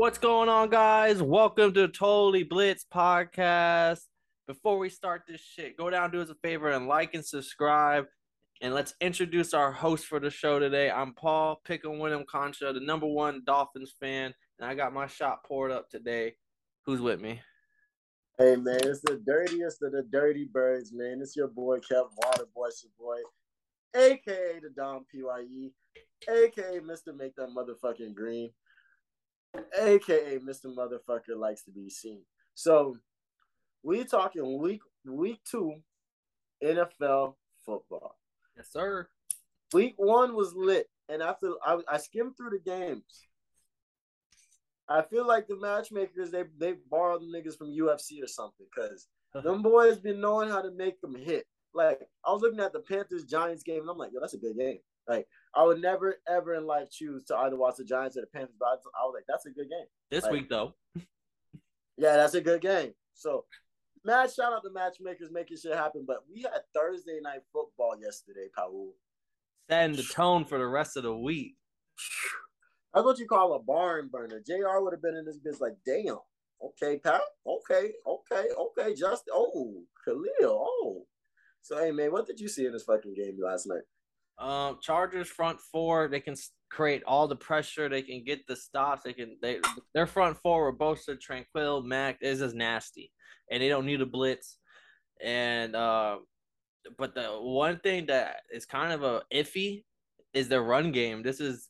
What's going on, guys? Welcome to Totally Blitz podcast. Before we start this shit, go down, do us a favor, and like and subscribe. And let's introduce our host for the show today. I'm Paul Pick'em Winham Concha, the number one Dolphins fan, and I got my shot poured up today. Who's with me? Hey man, it's the dirtiest of the dirty birds, man. It's your boy Kev Waterboy, your boy, aka the Dom Pye, aka Mr. Make That Motherfucking Green, aka Mr. Motherfucker likes to be seen. So we talking week week two NFL football. Yes, sir. Week one was lit, and after I, I skimmed through the games, I feel like the matchmakers they they borrowed the niggas from UFC or something because uh-huh. them boys been knowing how to make them hit. Like I was looking at the Panthers Giants game, and I'm like, yo, that's a good game. Like I would never ever in life choose to either watch the Giants or the Panthers, but I, I was like, that's a good game. This like, week though. yeah, that's a good game. So Mad shout out to matchmakers making shit happen. But we had Thursday night football yesterday, Paul. Setting the tone for the rest of the week. That's what you call a barn burner. JR would have been in this bitch like, damn. Okay, Pat. Okay, okay, okay. Just oh, Khalil. Oh. So hey man, what did you see in this fucking game last night? Um, Chargers front four, they can create all the pressure. They can get the stops. They can they their front four were Bosa, Tranquill, Mack is as nasty and they don't need a blitz. And uh, but the one thing that is kind of a iffy is their run game. This is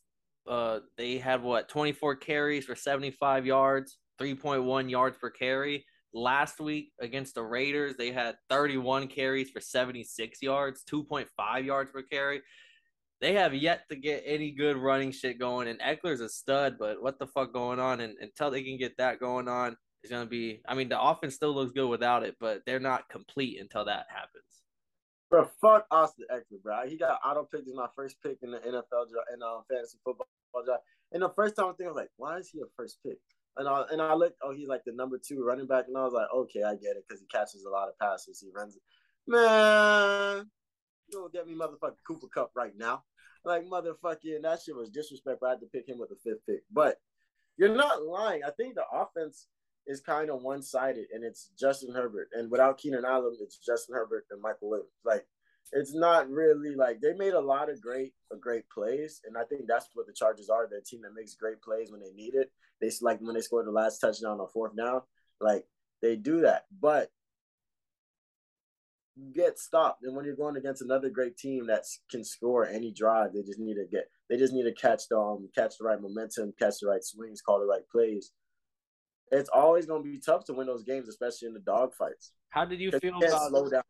uh they had what 24 carries for 75 yards, 3.1 yards per carry. Last week against the Raiders, they had 31 carries for 76 yards, 2.5 yards per carry. They have yet to get any good running shit going, and Ekeler's a stud, but what the fuck going on? And until they can get that going on, going to be. I mean, the offense still looks good without it, but they're not complete until that happens. Bro, fuck Austin Ekeler, bro. He got auto picked as my first pick in the NFL draft and in uh, fantasy football draft. And the first time I think I was like, why is he a first pick? And I and I looked, oh, he's like the number two running back, and I was like, okay, I get it because he catches a lot of passes. He runs, man. You don't get me, motherfucking Cooper Kupp right now. Like motherfucking that shit was disrespectful. I had to pick him with the fifth pick, but you're not lying. I think the offense is kind of one sided, and it's Justin Herbert. And without Keenan Allen, it's Justin Herbert and Michael Williams. Like it's not really like they made a lot of great uh, great plays, and I think that's what the Chargers are. They're a team that makes great plays when they need it. They like when they scored the last touchdown on fourth down, like they do that, but get stopped. And when you're going against another great team that can score any drive, they just need to get they just need to catch the um, catch the right momentum, catch the right swings, call the right plays it's always going to be tough to win those games, especially in the dog fights. How did you feel about slow down?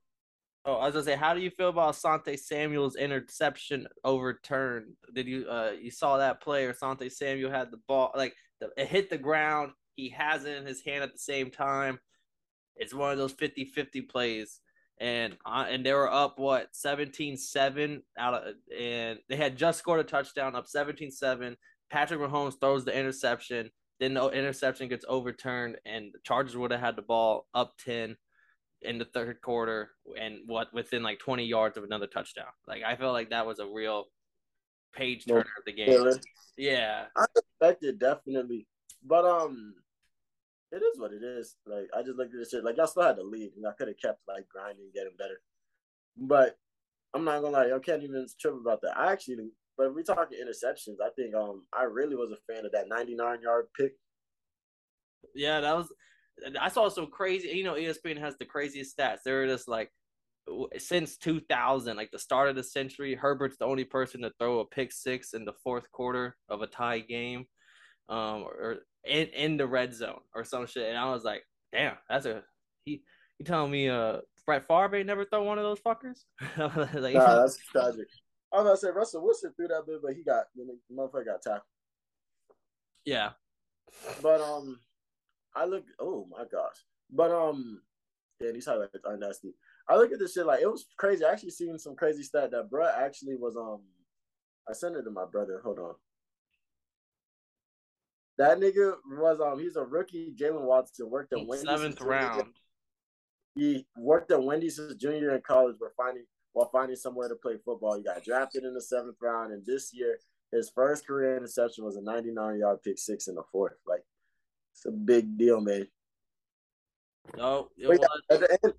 Oh, I was gonna say, how do you feel about Asante Samuel's interception overturned? Did you uh you saw that play or Asante Samuel had the ball like the, it hit the ground, he has it in his hand at the same time. It's one of those 50-50 plays. And uh, and they were up what 17-7 out of and they had just scored a touchdown up 17-7. Patrick Mahomes throws the interception then the interception gets overturned, and the Chargers would have had the ball up ten in the third quarter, and what within like twenty yards of another touchdown. Like I felt like that was a real page turner of the game. Yeah, I expected definitely, but um, it is what it is. Like I just looked at this shit. Like I still had to leave, and I could have kept like grinding, getting better. But I'm not gonna lie, I can't even trip about that. I actually but if we talking interceptions, I think um I really was a fan of that 99 yard pick. Yeah, that was. I saw some crazy. You know, ESPN has the craziest stats. They're just like since 2000, like the start of the century, Herbert's the only person to throw a pick six in the fourth quarter of a tie game, um, or in in the red zone or some shit. And I was like, damn, that's a he. You telling me, uh, Brett Favre ain't never throw one of those fuckers? like, nah, that's tragic. I was gonna say Russell Wilson threw that bit, but he got the motherfucker got tackled. Yeah. But um, I look. Oh my gosh. But um, yeah, these highlights are nasty. I look at this shit like it was crazy. I actually seen some crazy stat that bruh actually was um. I sent it to my brother. Hold on. That nigga was um he's a rookie. Jaylen Watson worked at Wendy's seventh round. He worked at Wendy's his junior in college. We're finding while finding somewhere to play football. He got drafted in the seventh round, and this year his first career interception was a 99 yard pick six in the fourth. Like It's a big deal, man. No, it But was. yeah, at the end,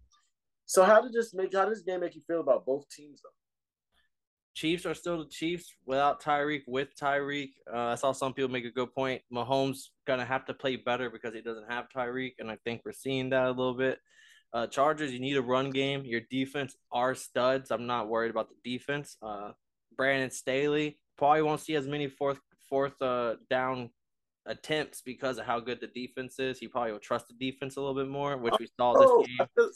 so how did this make? How does this game make you feel about both teams, though? Chiefs are still the Chiefs without Tyreek. With Tyreek, uh, I saw some people make a good point. Mahomes gonna have to play better because he doesn't have Tyreek, and I think we're seeing that a little bit. Uh, Chargers, you need a run game. Your defense are studs. I'm not worried about the defense. Uh, Brandon Staley probably won't see as many fourth fourth uh, down attempts because of how good the defense is. He probably will trust the defense a little bit more, which we saw this Oh, game. I feel,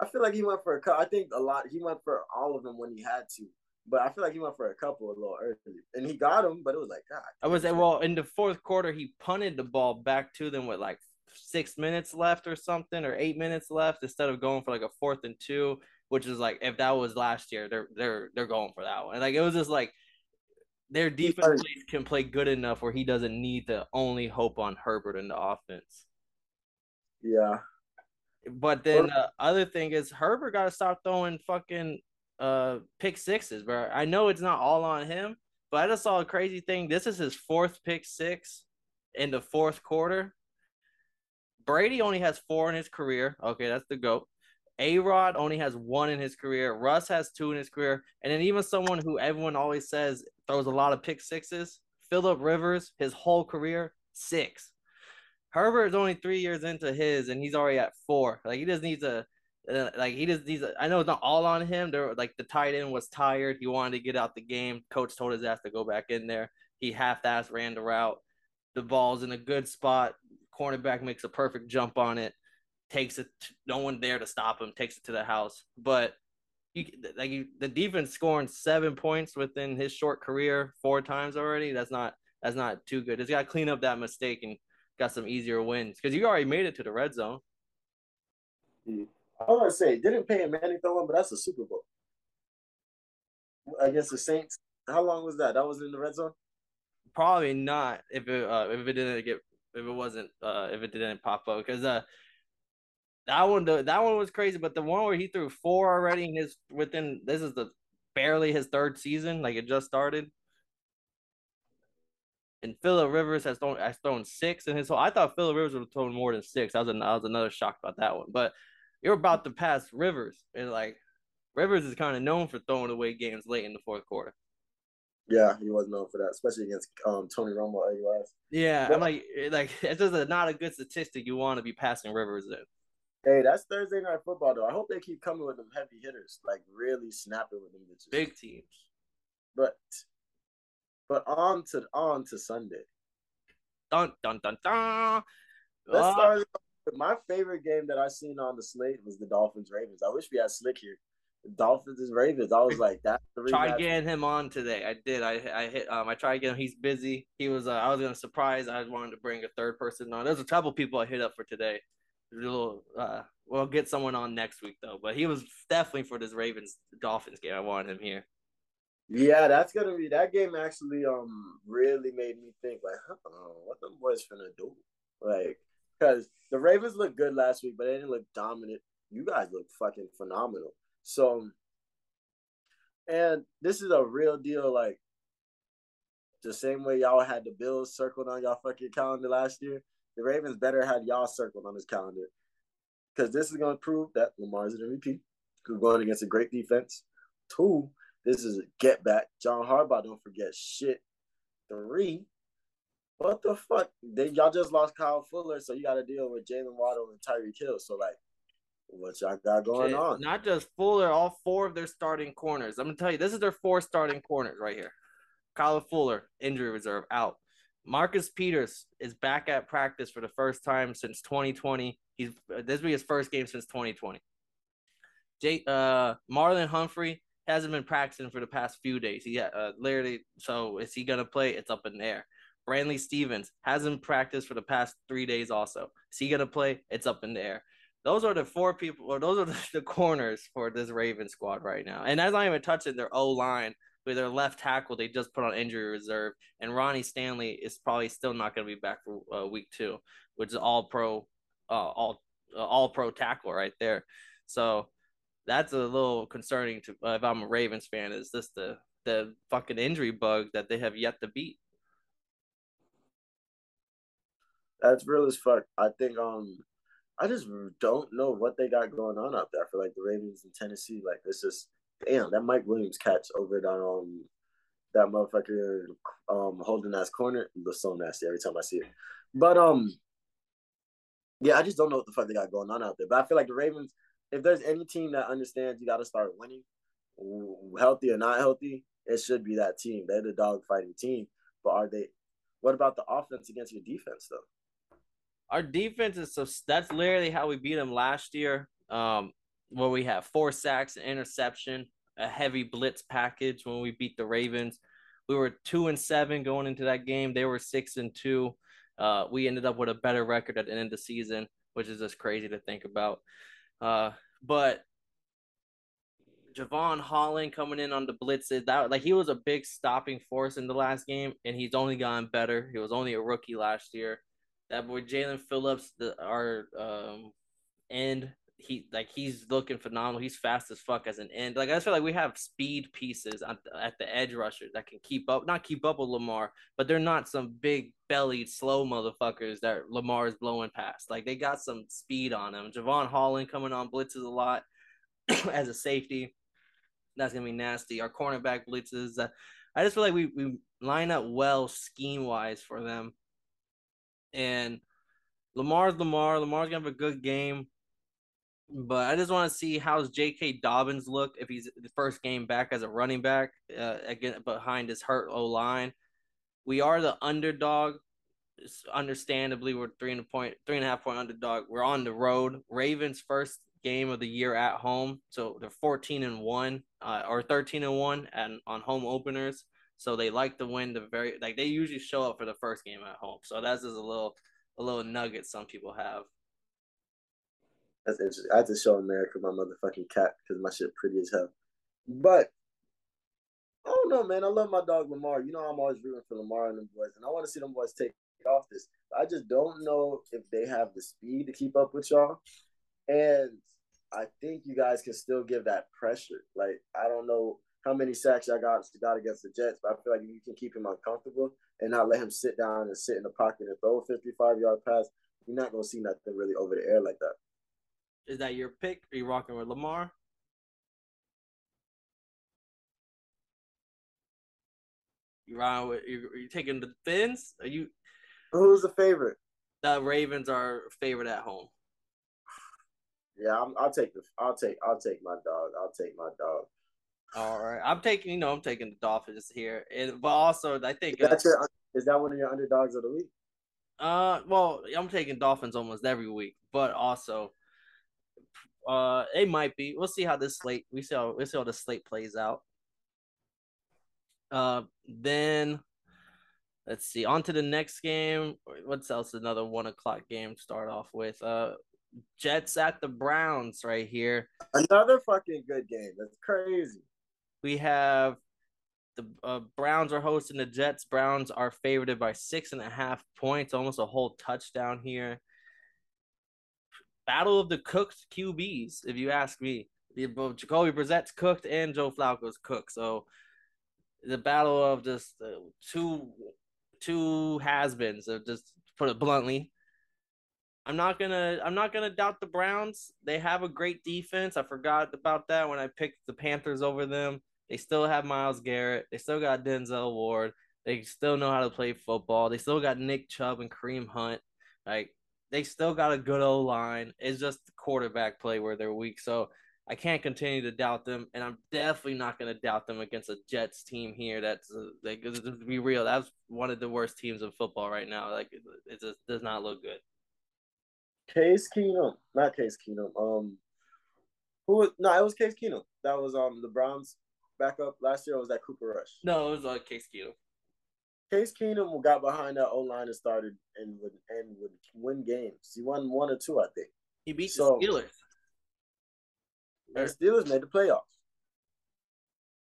I feel like he went for a couple. I think a lot. He went for all of them when he had to, but I feel like he went for a couple a little early, and he got them. But it was like God. I was well in the fourth quarter. He punted the ball back to them with like six minutes left or something, or eight minutes left, instead of going for like a fourth and two, which is like if that was last year, they're they're they're going for that one. And Like it was just like their defense can play good enough where he doesn't need to only hope on Herbert in the offense. Yeah, But then uh, other thing is Herbert got to stop throwing fucking uh pick sixes, bro. I know it's not all on him, but I just saw a crazy thing. This is his fourth pick six in the fourth quarter. Brady only has four in his career. Okay, that's the goat. A Rod only has one in his career. Russ has two in his career. And then even someone who everyone always says throws a lot of pick sixes, Philip Rivers, his whole career, six. Herbert is only three years into his, and he's already at four. Like he just needs a, like he just. A, I know it's not all on him. There, like the tight end was tired. He wanted to get out the game. Coach told his ass to go back in there. He half-ass ran the route. The ball's in a good spot. Cornerback makes a perfect jump on it. Takes it. No one there to stop him. Takes it to the house. But you like you, the defense scoring seven points within his short career four times already. That's not that's not too good. He's got to clean up that mistake and got some easier wins because you already made it to the red zone. Mm-hmm. I was gonna say didn't Peyton Manning throw one, but that's a Super Bowl against the Saints. How long was that? That was in the red zone. Probably not if it uh, if it didn't get if it wasn't uh if it didn't pop up because uh that one that one was crazy but the one where he threw four already in his within this is the barely his third season like it just started and Philip Rivers has thrown has thrown six in his whole. I thought Philip Rivers would have thrown more than six. That was, an, that was another shock about that one. But you're about to pass Rivers, and like Rivers is kind of known for throwing away games late in the fourth quarter. Yeah, he was known for that, especially against um, Tony Romo last. Yeah, Well- I'm like, like it's just a, not a good statistic you want to be passing Rivers in. Hey, that's Thursday night football though. I hope they keep coming with them heavy hitters, like really snapping with them bitches. Big teams. But but on to on to Sunday. Dun dun dun dun. Let's Uh, start. My favorite game that I seen on the slate was the Dolphins Ravens. I wish we had Slick here. Dolphins and Ravens. I was like, that's the tried getting him on today. I did. I I hit. Um, I tried getting. him. He's busy. He was. Uh, I was gonna surprise. I wanted to bring a third person on. There's a couple people I hit up for today. A little. Uh, we'll get someone on next week though. But he was definitely for this Ravens Dolphins game. I wanted him here. Yeah, that's gonna be that game. Actually, um, really made me think like, huh, what them boys finna do? Like, because the Ravens looked good last week, but they didn't look dominant. You guys look fucking phenomenal. So, and this is a real deal. Like, the same way y'all had the Bills circled on y'all fucking calendar last year, the Ravens better had y'all circled on his calendar, because this is gonna prove that Lamar's an MVP. Who's going against a great defense. Two, this is a get back. John Harbaugh, don't forget shit. Three, what the fuck? They y'all just lost Kyle Fuller, so you got to deal with Jaylen Waddle and Tyreek Hill. So like, what y'all got going on? Not just Fuller, all four of their starting corners. I'm gonna tell you, this is their four starting corners right here. Kyle Fuller, injury reserve, out. Marcus Peters is back at practice for the first time since 2020. He's this will be his first game since 2020. Jay, uh, Marlon Humphrey hasn't been practicing for the past few days. He uh, literally, so is he gonna play? It's up in the air. Brandon Stephens hasn't practiced for the past three days. Also, is he gonna play? It's up in the air. Those are the four people, or those are the, corners for this Raven squad right now. And that's not even touching their O line with their left tackle. They just put on injury reserve, and Ronnie Stanley is probably still not going to be back for uh, week two, which is all pro, uh, all uh, all pro tackle right there. So that's a little concerning to if I'm a Ravens fan. Is this the the fucking injury bug that they have yet to beat? That's real as fuck. I think um I just don't know what they got going on out there. for like the Ravens in Tennessee, like this is damn that Mike Williams catch over it on um that motherfucker um holding that corner looks so nasty every time I see it. But um yeah, I just don't know what the fuck they got going on out there. But I feel like the Ravens, if there's any team that understands you got to start winning, healthy or not healthy, it should be that team. They're the dog fighting team. But are they? What about the offense against your defense though? Our defense is so that's literally how we beat them last year. Um, where we have four sacks, an interception, a heavy blitz package when we beat the Ravens. We were two and seven going into that game. They were six and two. Uh, we ended up with a better record at the end of the season, which is just crazy to think about. Uh, but Jevon Holland coming in on the blitzes, that like he was a big stopping force in the last game, and he's only gotten better. He was only a rookie last year. That boy Jaelan Phillips, the our um, end he like he's looking phenomenal. He's fast as fuck as an end. Like I feel like we have speed pieces at the, at the edge rushers that can keep up, not keep up with Lamar, but they're not some big bellied slow motherfuckers that Lamar is blowing past. Like they got some speed on them. Jevon Holland coming on blitzes a lot as a safety. That's gonna be nasty. Our cornerback blitzes. Uh, I just feel like we we line up well scheme wise for them. And Lamar's Lamar. Lamar's gonna have a good game. But I just want to see how's J.K. Dobbins look if he's the first game back as a running back uh, again behind his hurt O line. We are the underdog. It's Understandably, we're three and a point, three and a half point underdog. We're on the road. Ravens first game of the year at home, so they're fourteen and one uh, or thirteen and one and on home openers. So they like to win the very like they usually show up for the first game at home. So that's just a little a little nugget some people have. That's interesting. I had to show America my motherfucking cat because my shit pretty as hell. But I don't know, man. I love my dog Lamar. You know, I'm always rooting for Lamar and them boys, and I want to see them boys take off this. I just don't know if they have the speed to keep up with y'all, and I think you guys can still give that pressure. Like I don't know how many sacks I got got against the Jets, but I feel like you can keep him uncomfortable and not let him sit down and sit in the pocket and throw a 55 yard pass. You're not gonna see nothing really over the air like that. Is that your pick? Are you rocking with Lamar? You riding with you? Are you taking the Fins? Are you? Who's the favorite? The Ravens are favorite at home. Yeah, i will take the. I'll take. I'll take my dog. I'll take my dog. All right, I'm taking. You know, I'm taking the Dolphins here, and, but also I think is that, your, is that one of your underdogs of the week? Uh, well, I'm taking Dolphins almost every week, but also uh, it might be. We'll see how this slate. We see how we see how the slate plays out. Uh, then let's see. On to the next game. What's else? Another one o'clock game. To start off with uh, Jets at the Browns right here. Another fucking good game. That's crazy. We have the uh, Browns are hosting the Jets. Browns are favored by six and a half points, almost a whole touchdown here battle of the cooked QBs, if you ask me. Both Jacoby Brissett's cooked and Joe Flacco's cooked. So the battle of just uh, two two has-beens, of just put it bluntly. I'm not gonna I'm not gonna doubt the Browns. They have a great defense. I forgot about that when I picked the Panthers over them. They still have Myles Garrett. They still got Denzel Ward. They still know how to play football. They still got Nick Chubb and Kareem Hunt. Like they still got a good O line. It's just the quarterback play where they're weak. So I can't continue to doubt them, and I'm definitely not going to doubt them against a Jets team here. That's uh, like to be real. That's one of the worst teams in football right now. Like it, it just does not look good. Case Keenum, not Case Keenum. Um, who? Was, no, it was Case Keenum. That was um the Browns backup last year. was that Cooper Rush? No, it was uh, Case Keenum. Case Keenum got behind that O line and started and would and would win games. He won one or two, I think. He beat so, the Steelers. The Steelers made the playoffs.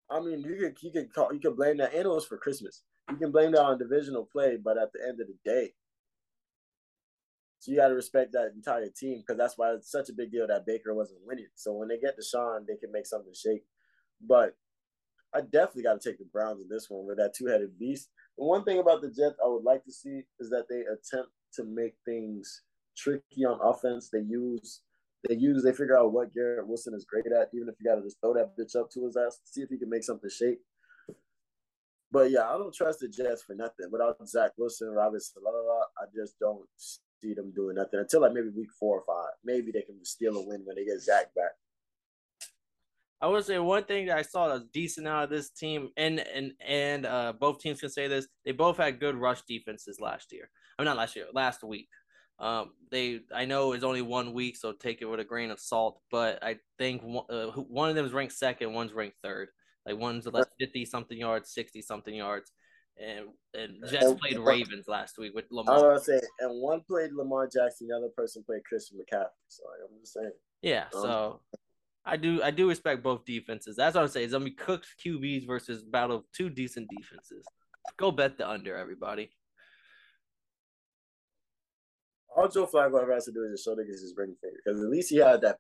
I mean, you could you could call you could blame that and it was for Christmas. You can blame that on divisional play, but at the end of the day, so you got to respect that entire team because that's why it's such a big deal that Baker wasn't winning. So when they get Deshaun, they can make something shake. But I definitely got to take the Browns in this one with that two headed beast. The one thing about the Jets I would like to see is that they attempt to make things tricky on offense. They use they use they figure out what Garrett Wilson is great at, even if you gotta just throw that bitch up to his ass, see if he can make something shake. But yeah, I don't trust the Jets for nothing. Without Zach Wilson, Robinson, la, la, la, I just don't see them doing nothing until like maybe week four or five. Maybe they can steal a win when they get Zach back. I would say one thing that I saw that's decent out of this team, and and and uh, both teams can say this: they both had good rush defenses last year. I'm mean, not last year, last week. Um, they I know it's only one week, so take it with a grain of salt. But I think one, uh, one of them is ranked second, one's ranked third. Like one's like fifty something yards, sixty something yards, and and Jets and, played Ravens last week with Lamar. I was gonna say, and one played Lamar Jackson, the other person played Christian McCaffrey. So I'm just saying. Yeah, um, so I do I do respect both defenses. That's what I'm saying. It's gonna be Cook's QBs versus battle of two decent defenses. Go bet the under, everybody. all Joe Flacco ever has to do is just show niggas his ring finger because at least he had that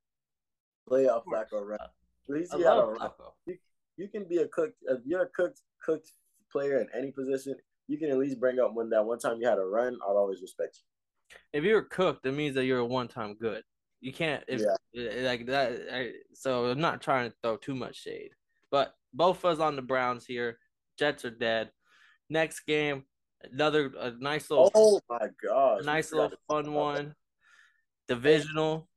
playoff Flacco run. At least he I had a run. You, you, can be a cook if you're a cooked cooked player in any position. You can at least bring up when that one time you had a run. I'll always respect you. If you're cooked, it means that you're a one time good. You can't if yeah. Uh, like that. I, so I'm not trying to throw too much shade, but both of us on the Browns here. Jets are dead. Next game, Another a nice little. Oh my god! Nice little fun one. Divisional.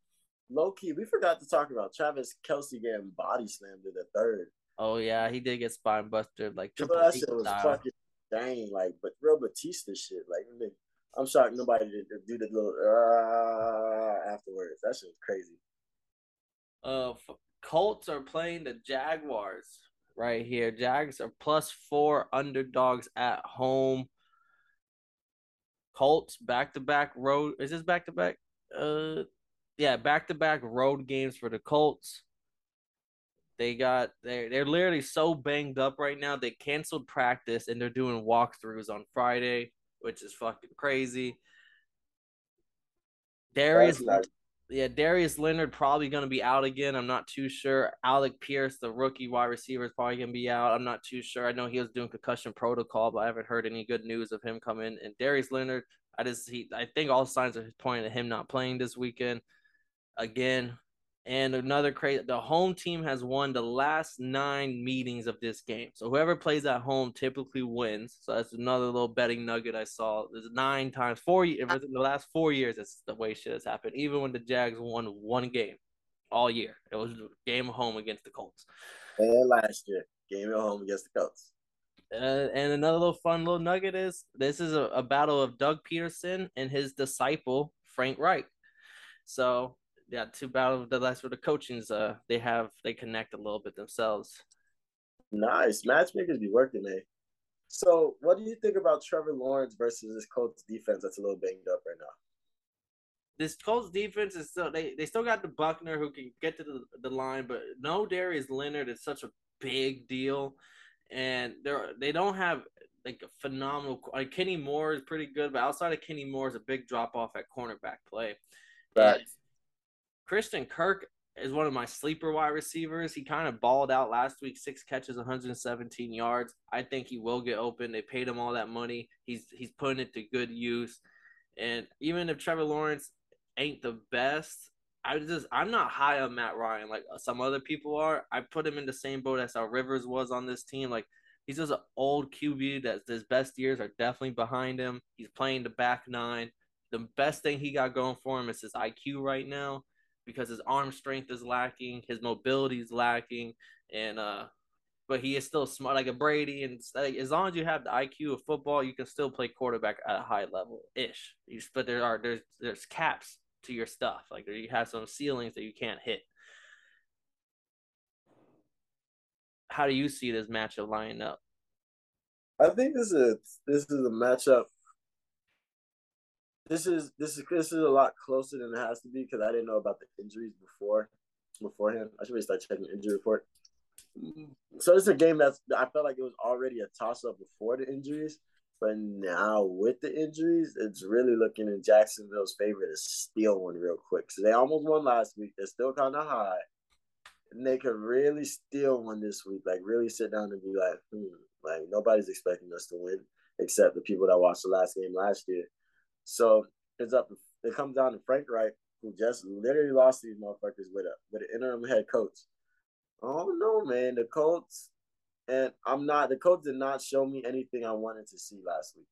Low key, we forgot to talk about Travis Kelce getting body slammed in the third. Oh yeah, he did get spine busted like triple. That shit was fucking dang, like but real Batista shit. Like I'm shocked nobody did do the little uh, afterwards. That shit was crazy. Uh, Colts are playing the Jaguars right here. Jags are plus four underdogs at home. Colts back to back road. Is this back to back? Uh, yeah, back to back road games for the Colts. They got they they're literally so banged up right now. They canceled practice and they're doing walkthroughs on Friday, which is fucking crazy. Darius yeah, Darius Leonard probably going to be out again. I'm not too sure. Alec Pierce, the rookie wide receiver, is probably going to be out. I'm not too sure. I know he was doing concussion protocol, but I haven't heard any good news of him coming. And Darius Leonard, I just he, I think all signs are pointing to him not playing this weekend. Again, and another crazy, the home team has won the last nine meetings of this game. So whoever plays at home typically wins. So that's another little betting nugget I saw. There's nine times, four in the last four years. That's the way shit has happened. Even when the Jags won one game all year, it was game home against the Colts. And last year, game at home against the Colts. Uh, and another little fun little nugget is this is a, a battle of Doug Pederson and his disciple Frank Reich. So yeah, two battle of the last for the coachings. Uh, they have they connect a little bit themselves. Nice matchmakers be working, eh? So, what do you think about Trevor Lawrence versus this Colts defense that's a little banged up right now? This Colts defense is still they, they still got the Buckner who can get to the, the line, but no Darius Leonard is such a big deal, and they're they don't have like a phenomenal. Like Kenny Moore is pretty good, but outside of Kenny Moore is a big drop off at cornerback play. Right. Christian Kirk is one of my sleeper wide receivers. He kind of balled out last week, six catches, 117 yards. I think he will get open. They paid him all that money. He's he's putting it to good use. And even if Trevor Lawrence ain't the best, I just I'm not high on Matt Ryan like some other people are. I put him in the same boat as how Rivers was on this team. Like he's just an old QB that his best years are definitely behind him. He's playing the back nine. The best thing he got going for him is his IQ right now because his arm strength is lacking, his mobility is lacking, and uh, but he is still smart like a Brady. And like, as long as you have the IQ of football, you can still play quarterback at a high level ish. But there are there's there's caps to your stuff. Like you have some ceilings that you can't hit. How do you see this matchup lining up? I think this is a, this is a matchup this is this is this is a lot closer than it has to be because I didn't know about the injuries before beforehand. I should really start checking the injury report. So it's a game that's I felt like it was already a toss up before the injuries, but now with the injuries, it's really looking in Jacksonville's favor to steal one real quick. So they almost won last week. They're still kind of high, and they could really steal one this week. Like really sit down and be like, hmm, like nobody's expecting us to win except the people that watched the last game last year. So is up. It comes down to Frank Reich, who just literally lost these motherfuckers with a with an interim head coach. Oh no, man, the Colts, and I'm not. The Colts did not show me anything I wanted to see last week.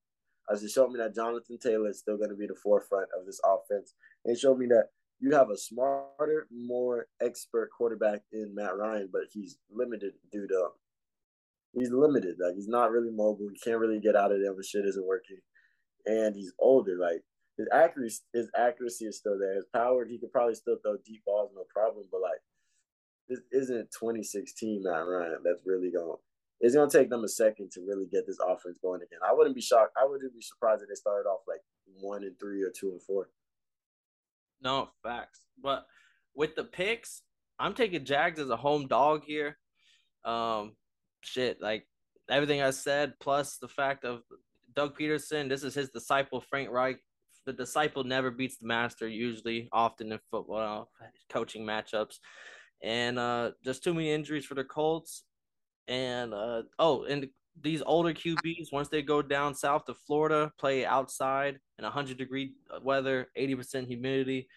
As it showed me that Jonathan Taylor is still going to be the forefront of this offense. And showed me that you have a smarter, more expert quarterback in Matt Ryan, but he's limited due to he's limited. Like he's not really mobile. He can't really get out of there when shit isn't working. And he's older. Like his accuracy his accuracy is still there. His power, he could probably still throw deep balls, no problem. But like this isn't 2016 Matt Ryan that's really going it's gonna take them a second to really get this offense going again. I wouldn't be shocked. I wouldn't be surprised if they started off like one and three or two and four. No facts, but with the picks, I'm taking Jags as a home dog here. Um, shit, like everything I said, plus the fact of Doug Pederson. This is his disciple Frank Reich. The disciple never beats the master. Usually, often in football coaching matchups, and uh, just too many injuries for the Colts. And uh, oh, and these older QBs, once they go down south to Florida, play outside in 100 degree weather, 80% humidity.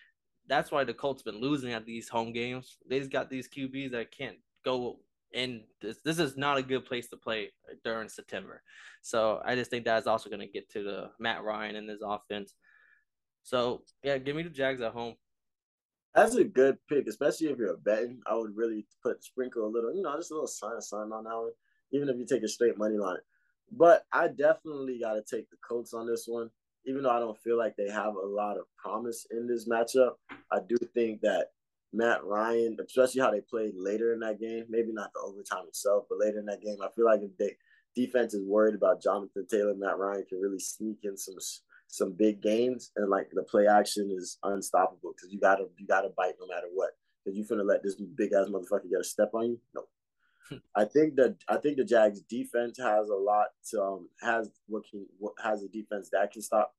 That's why the Colts been losing at these home games. They just got these QBs that can't go in. This, this is not a good place to play during September. So I just think that's also going to get to the Matt Ryan and his offense. So yeah, give me the Jags at home. That's a good pick, especially if you're a betting. I would really put sprinkle a little, you know, just a little sign of sign on that one, even if you take a straight money line. But I definitely got to take the Colts on this one, even though I don't feel like they have a lot of promise in this matchup. I do think that Matt Ryan, especially how they played later in that game, maybe not the overtime itself, but later in that game, I feel like if they defense is worried about Jonathan Taylor, Matt Ryan can really sneak in some some big games and like the play action is unstoppable because you gotta you gotta bite no matter what. Because you finna let this big ass motherfucker get a step on you? No. I think that I think the Jags defense has a lot to um has what can what has a defense that can stop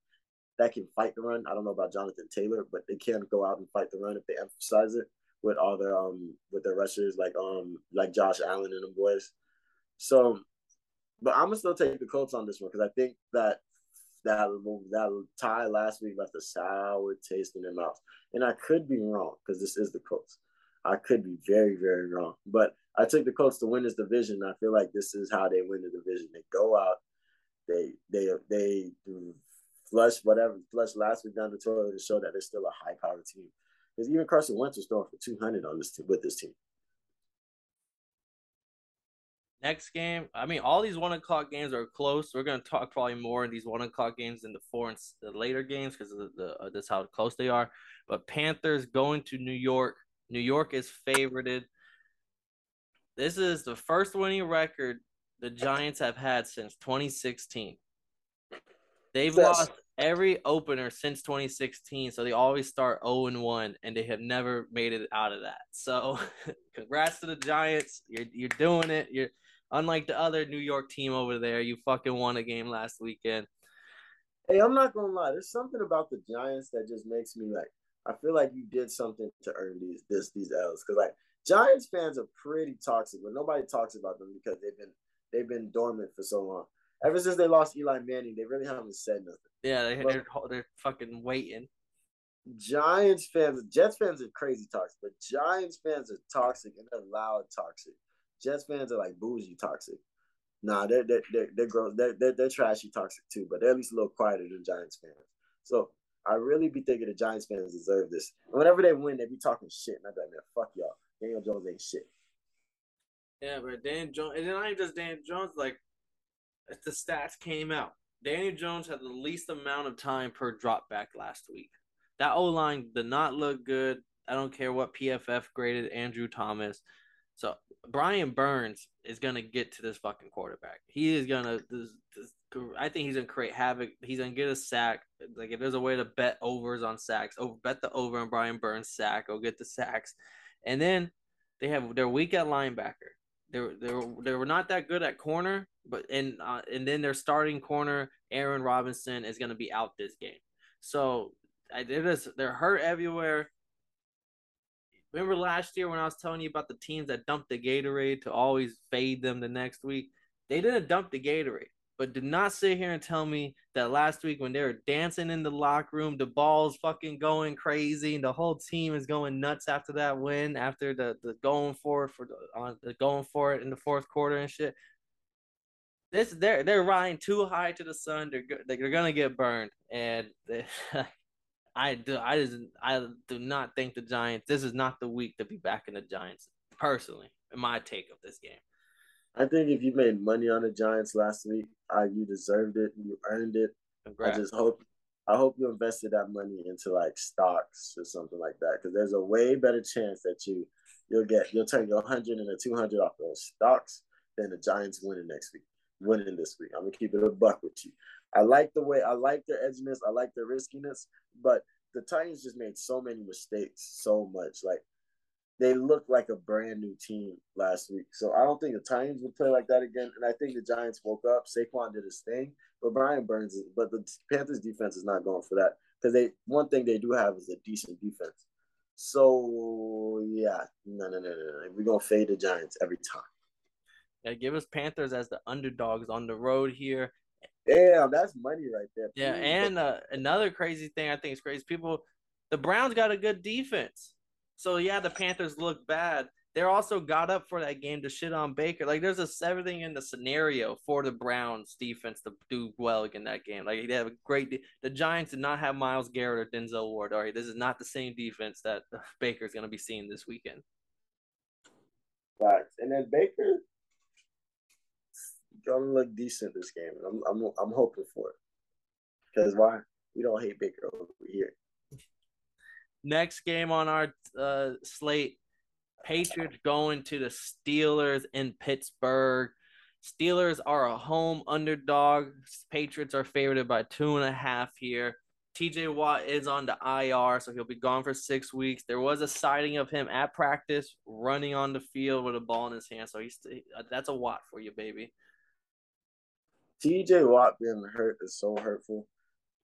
that can fight the run. I don't know about Jonathan Taylor, but they can go out and fight the run if they emphasize it with all their um with their rushers like um like Josh Allen and the boys. So, but I'm gonna still take the Colts on this one because I think that that that tie last week left a sour taste in their mouth. And I could be wrong because this is the Colts. I could be very, very wrong. But I took the Colts to win this division. I feel like this is how they win the division. They go out, they they they flush whatever flush last week down the toilet to show that they're still a high powered team. Because even Carson Wentz was throwing for two hundred on this team with this team. Next game, I mean, all these one o'clock games are close. We're gonna talk probably more in these one o'clock games than the four and the later games because the, the uh, that's how close they are. But Panthers going to New York. New York is favorited. This is the first winning record the Giants have had since 2016. They've lost every opener since 2016, so they always start 0 and 1, and they have never made it out of that. So, congrats to the Giants. You're you're doing it. You're Unlike the other New York team over there, you fucking won a game last weekend. Hey, I'm not gonna lie. There's something about the Giants that just makes me like. I feel like you did something to earn these this these L's because like Giants fans are pretty toxic, but nobody talks about them because they've been they've been dormant for so long. Ever since they lost Eli Manning, they really haven't said nothing. Yeah, they, are they're, they're fucking waiting. Giants fans, Jets fans are crazy toxic, but Giants fans are toxic and they're loud toxic. Jets fans are like bougie toxic. Nah, they're they're they're they're, gross, they're, they're, they're trashy toxic too, but they're at least a little quieter than Giants fans. So I really be thinking the Giants fans deserve this. And whenever they win, they be talking shit, and I be like, man, fuck y'all. Daniel Jones ain't shit. Yeah, but Dan Jones, and then not even just Dan Jones. Like the stats came out, Daniel Jones had the least amount of time per drop back last week. That O line did not look good. I don't care what PFF graded Andrew Thomas. So Brian Burns is gonna get to this fucking quarterback. He is gonna. I think he's gonna create havoc. He's gonna get a sack. Like if there's a way to bet overs on sacks, over bet the over on Brian Burns sack. Go get the sacks, and then they have their weak at linebacker. They they were, they were not that good at corner, but and uh, and then their starting corner Aaron Robinson is gonna be out this game. So I did this. They're hurt everywhere. Remember last year when I was telling you about the teams that dumped the Gatorade to always fade them the next week? They didn't dump the Gatorade, But do not sit here and tell me that last week when they were dancing in the locker room, the ball's fucking going crazy, and the whole team is going nuts after that win, after the, the going for it for the, on the going for it in the fourth quarter and shit. This they're they're riding too high to the sun. They're they're gonna get burned, and I do I just I do not think the Giants. This is not the week to be backing the Giants. Personally, in my take of this game. I think if you made money on the Giants last week, uh, you deserved it. You earned it. Congrats. I just hope I hope you invested that money into like stocks or something like that because there's a way better chance that you you'll get you'll turn your hundred and a two hundred off those stocks than the Giants winning next week, winning this week. I'm gonna keep it a buck with you. I like the way I like their edginess, I like their riskiness, but the Titans just made so many mistakes, so much. Like they looked like a brand new team last week. So I don't think the Titans would play like that again. And I think the Giants woke up. Saquon did his thing, but Brian Burns, is, but the Panthers defense is not going for that because they one thing they do have is a decent defense. So yeah, no, no, no, no, no. We're gonna fade the Giants every time. Yeah, give us Panthers as the underdogs on the road here. Damn, that's money right there. Yeah, and uh, another crazy thing I think is crazy. People, the Browns got a good defense. So yeah, the Panthers look bad. They're also got up for that game to shit on Baker. Like there's a everything in the scenario for the Browns defense to do well in that game. Like they have a great. The Giants did not have Myles Garrett or Denzel Ward. All right, this is not the same defense that Baker's going to be seeing this weekend. Right, and then Baker gonna look decent this game. I'm I'm I'm hoping for it. Because why? We don't hate Baker over here. Next game on our uh, slate Patriots going to the Steelers in Pittsburgh. Steelers are a home underdog. Patriots are favored by two and a half here. TJ Watt is on the IR, so he'll be gone for six weeks. There was a sighting of him at practice running on the field with a ball in his hand, so he's that's a Watt for you, baby. TJ Watt being hurt is so hurtful,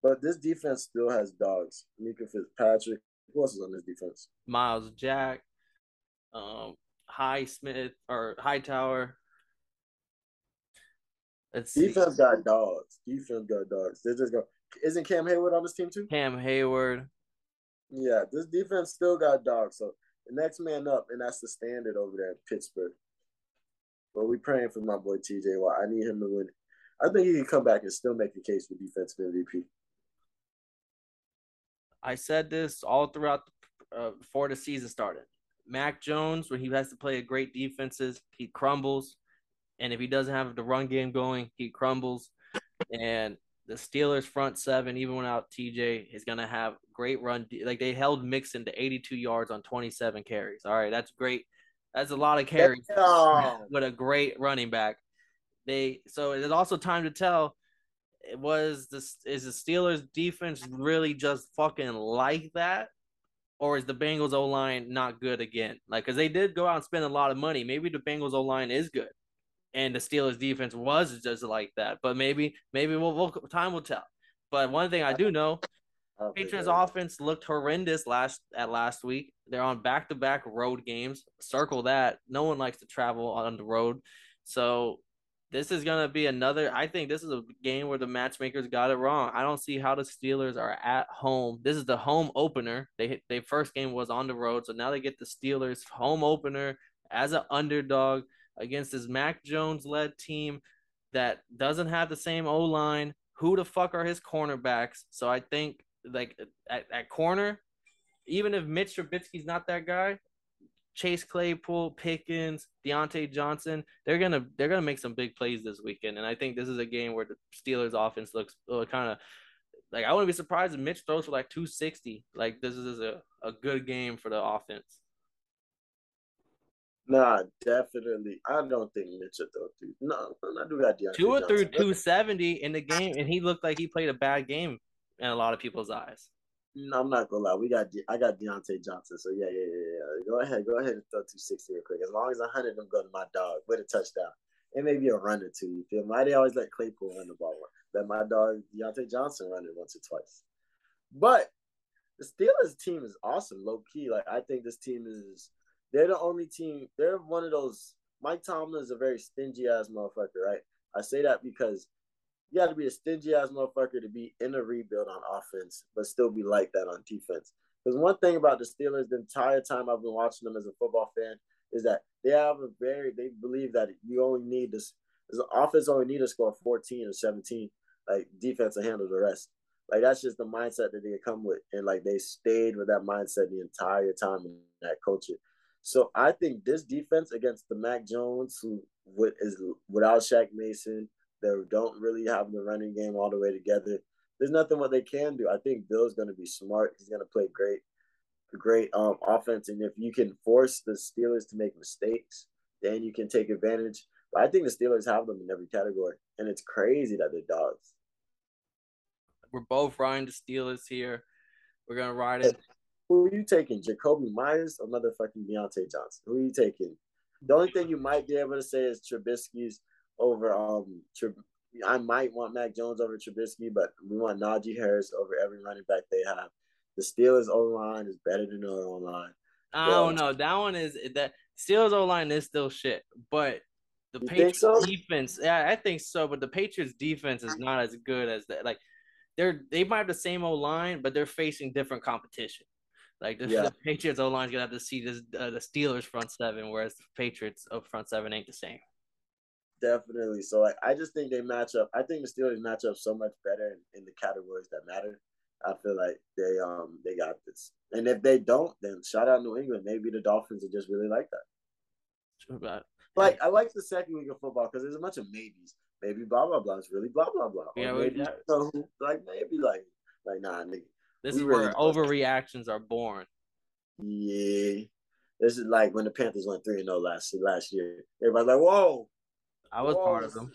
but this defense still has dogs. Minkah Fitzpatrick, who else is on this defense? Myles Jack, um, Highsmith or Hightower. Let's defense see. got dogs. Defense got dogs. They just go. Isn't Cam Heyward on this team too? Cam Heyward. Yeah, this defense still got dogs. So the next man up, and that's the standard over there in Pittsburgh. But we praying for my boy TJ Watt. I need him to win. I think he can come back and still make a case for defensive MVP. I said this all throughout uh, before the season started. Mac Jones, when he has to play a great defenses, he crumbles, and if he doesn't have the run game going, he crumbles. And the Steelers front seven, even without TJ, is gonna have great run. Like they held Mixon to 82 yards on 27 carries. All right, that's great. That's a lot of carries with a great running back. They so it's also time to tell was this is the Steelers defense really just fucking like that? Or is the Bengals O line not good again? Like, because they did go out and spend a lot of money. Maybe the Bengals O line is good, and the Steelers defense was just like that. But maybe, maybe we'll, we'll time will tell. But one thing I do know, Patriots offense looked horrendous last at last week. They're on back to back road games. Circle that. No one likes to travel on the road. So this is gonna be another. I think this is a game where the matchmakers got it wrong. I don't see how the Steelers are at home. This is the home opener. They their first game was on the road, so now they get the Steelers home opener as an underdog against this Mac Jones led team that doesn't have the same O line. Who the fuck are his cornerbacks? So I think like at, at corner, even if Mitch Trubisky's not that guy, Chase Claypool, Pickens, Diontae Johnson, they're gonna they're gonna make some big plays this weekend, and I think this is a game where the Steelers offense looks uh, kind of like I wouldn't be surprised if Mitch throws for like 260. Like this is a, a good game for the offense. Nah, definitely. I don't think Mitch will throw through. No, I do got Diontae Tua threw 270 in the game, and he looked like he played a bad game in a lot of people's eyes. No, I'm not gonna lie. We got De- I got Diontae Johnson. So yeah, yeah, yeah, yeah. Go ahead, go ahead and throw 260 real quick. As long as 100 of them go to my dog with a touchdown. It may be a run or two. You feel me? I always let Claypool run the ball. Let my dog Diontae Johnson run it once or twice. But the Steelers team is awesome, low key. Like I think this team is they're the only team, they're one of those Mike Tomlin is a very stingy ass motherfucker, right? I say that because you got to be a stingy ass motherfucker to be in a rebuild on offense, but still be like that on defense. Because one thing about the Steelers, the entire time I've been watching them as a football fan, is that they have a very they believe that you only need this. The offense only need to score 14 or 17. Like defense to handle the rest. Like that's just the mindset that they come with, and like they stayed with that mindset the entire time in that culture. So I think this defense against the Mac Jones, who is without Shaq Mason, they don't really have the running game all the way together. There's nothing what they can do. I think Bill's going to be smart. He's going to play great, great um, offense, and if you can force the Steelers to make mistakes, then you can take advantage. But I think the Steelers have them in every category, and it's crazy that they're dogs. We're both riding the Steelers here. We're gonna ride it. Who are you taking, Jakobi Meyers or motherfucking Diontae Johnson? Who are you taking? The only thing you might be able to say is Trubisky's over. Um, I might want Mac Jones over Trubisky, but we want Najee Harris over every running back they have. The Steelers O line is better than the O line. I don't know. That one is that Steelers O line is still shit, but the you Patriots so? defense, yeah, I think so. But the Patriots defense is not as good as that. Like they're they might have the same O line, but they're facing different competition. Like the, yeah. the Patriots O line's gonna have to see this, uh, the Steelers front seven, whereas the Patriots up front seven ain't the same. Definitely. So like, I just think they match up. I think the Steelers match up so much better in, in the categories that matter. I feel like they um they got this. And if they don't, then shout out New England. Maybe the Dolphins are just really like that. Like I like the second week of football because there's a bunch of maybes. Maybe blah blah blah. It's really blah blah blah. Yeah, or maybe. You like maybe like like nah nigga. This is really where overreactions are born. Yeah. This is like when the Panthers went 3 and 0 last last year. Everybody's like, whoa. I was part of them.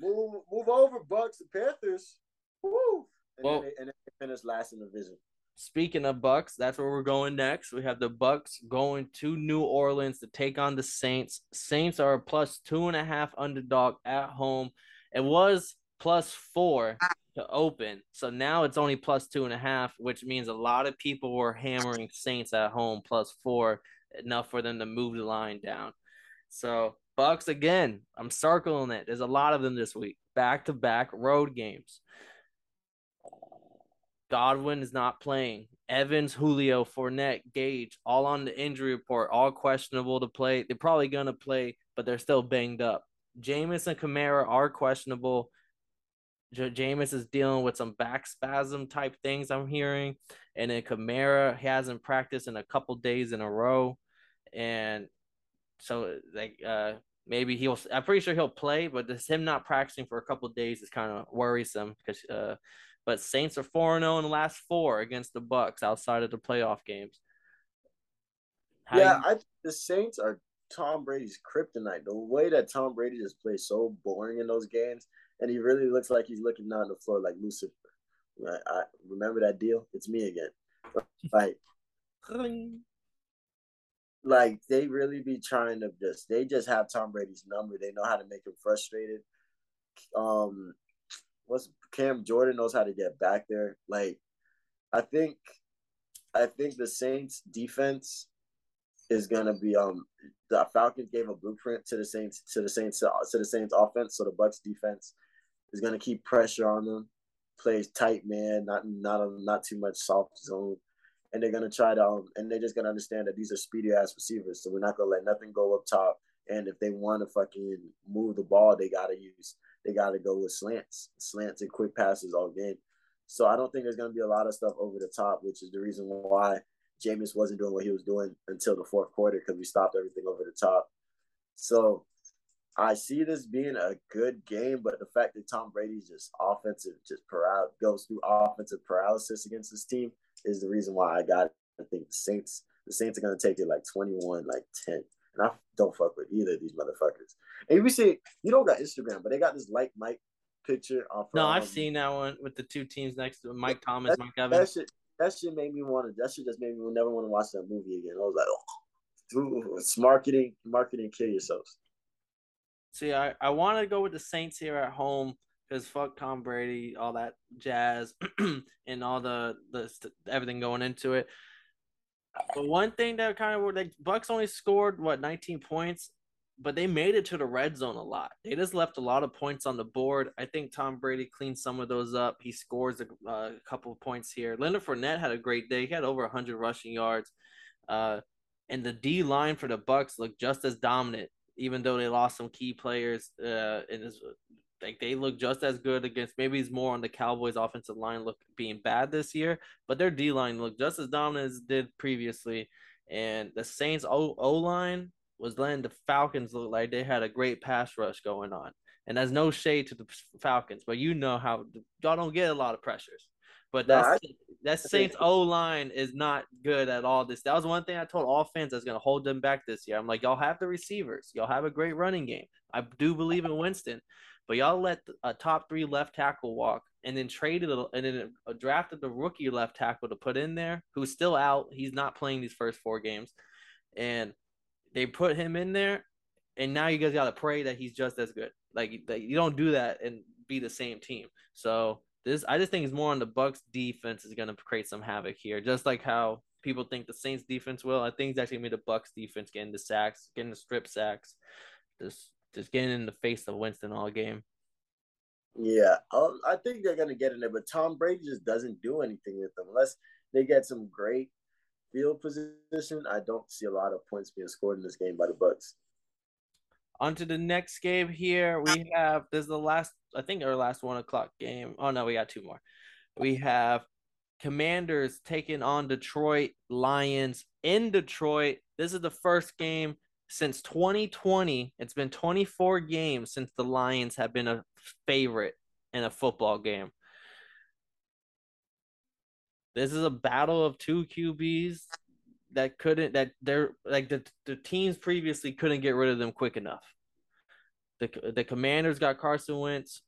Move move over, Bucks and Panthers. Woo. And, well, then they, and then they finished last in the division. Speaking of Bucks, that's where we're going next. We have the Bucks going to New Orleans to take on the Saints. Saints are a plus two and a half underdog at home. It was plus four to open. So now it's only plus two and a half, which means a lot of people were hammering Saints at home plus four, enough for them to move the line down. So Bucks again, I'm circling it. There's a lot of them this week. Back to back road games. Godwin is not playing. Evans, Julio, Fournette, Gage, all on the injury report, all questionable to play. They're probably gonna play, but they're still banged up. Jameis and Kamara are questionable. J- Jameis is dealing with some back spasm type things I'm hearing, and then Kamara hasn't practiced in a couple days in a row, and so like uh maybe he'll. I'm pretty sure he'll play, but this him not practicing for a couple days is kind of worrisome because uh, but Saints are four zero oh in the last four against the Bucks outside of the playoff games. How yeah, you... I the Saints are Tom Brady's kryptonite. The way that Tom Brady just plays so boring in those games and he really looks like he's looking down the floor like Lucifer. I, I remember that deal. It's me again. Like, like they really be trying to just. They just have Tom Brady's number. They know how to make him frustrated. Um, what's Cam Jordan knows how to get back there. Like, I think, I think the Saints defense is gonna be um the Falcons gave a blueprint to the Saints to the Saints to the Saints offense. So the Bucks defense is to keep pressure on them, plays tight man, not not not too much soft zone, and they're to try to um, and they're just to understand that these are speedy ass receivers, so we're not to let nothing go up top. And if they want to fucking move the ball, they got to use they got to go with slants, slants and quick passes all game. So I don't think there's to be a lot of stuff over the top, which is the reason why Jameis wasn't doing what he was doing until the fourth quarter because we stopped everything over the top. So I see this being a good game, but the fact that Tom Brady's just offensive, just paral- goes through offensive paralysis against this team is the reason why I got. I think the Saints, the Saints are gonna take it like twenty one, like ten, and I don't fuck with either of these motherfuckers. And you see, you don't got Instagram, but they got this like Mike picture off. No, um, I've seen that one with the two teams next to Mike Thomas, that, Mike Evans. That shit, that shit made me want to. That shit just made me never want to watch that movie again. I was like, oh, it's marketing, marketing, kill yourselves. See, I, I want to go with the Saints here at home because fuck Tom Brady, all that jazz, and all the the everything going into it. But one thing that kind of were like Bucks only scored what 19 points but they made it to the red zone a lot. They just left a lot of points on the board. I think Tom Brady cleaned some of those up. He scores a, couple of points here. Leonard Fournette had a great day. He had over 100 rushing yards. Uh, and the D line for the Bucks looked just as dominant, even though they lost some key players. Uh, and like they look just as good against. Maybe it's more on the Cowboys' offensive line look being bad this year, but their D line looked just as dominant as did previously. And the Saints O line was letting the Falcons look like they had a great pass rush going on. And there's no shade to the Falcons, but you know how y'all don't get a lot of pressures. But that's no, I, that Saints O line is not good at all. This that was one thing I told all fans that's gonna hold them back this year. I'm like, y'all have the receivers, y'all have a great running game. I do believe in Winston, but y'all let a top three left tackle walk and then traded a, and then uh, drafted the rookie left tackle to put in there, who's still out. He's not playing these first four games, and they put him in there, and now you guys got to pray that he's just as good. Like you don't do that and be the same team. So this, I just think it's more on the Bucks defense is going to create some havoc here, just like how people think the Saints defense will. I think it's actually be the Bucks defense getting the sacks, getting the strip sacks, just just getting in the face of Winston all game. Yeah, um, I think they're gonna get in there, but Tom Brady just doesn't do anything with them unless they get some great field position. I don't see a lot of points being scored in this game by the Bucks. On to the next game here. We have this is the last, I think, our last one o'clock game. Oh no, we got two more. We have Commanders taking on Detroit Lions in Detroit. This is the first game since 2020. It's been 24 games since the Lions have been a favorite in a football game. This is a battle of two QBs that couldn't that they're like the the teams previously couldn't get rid of them quick enough. The the Commanders got Carson Wentz,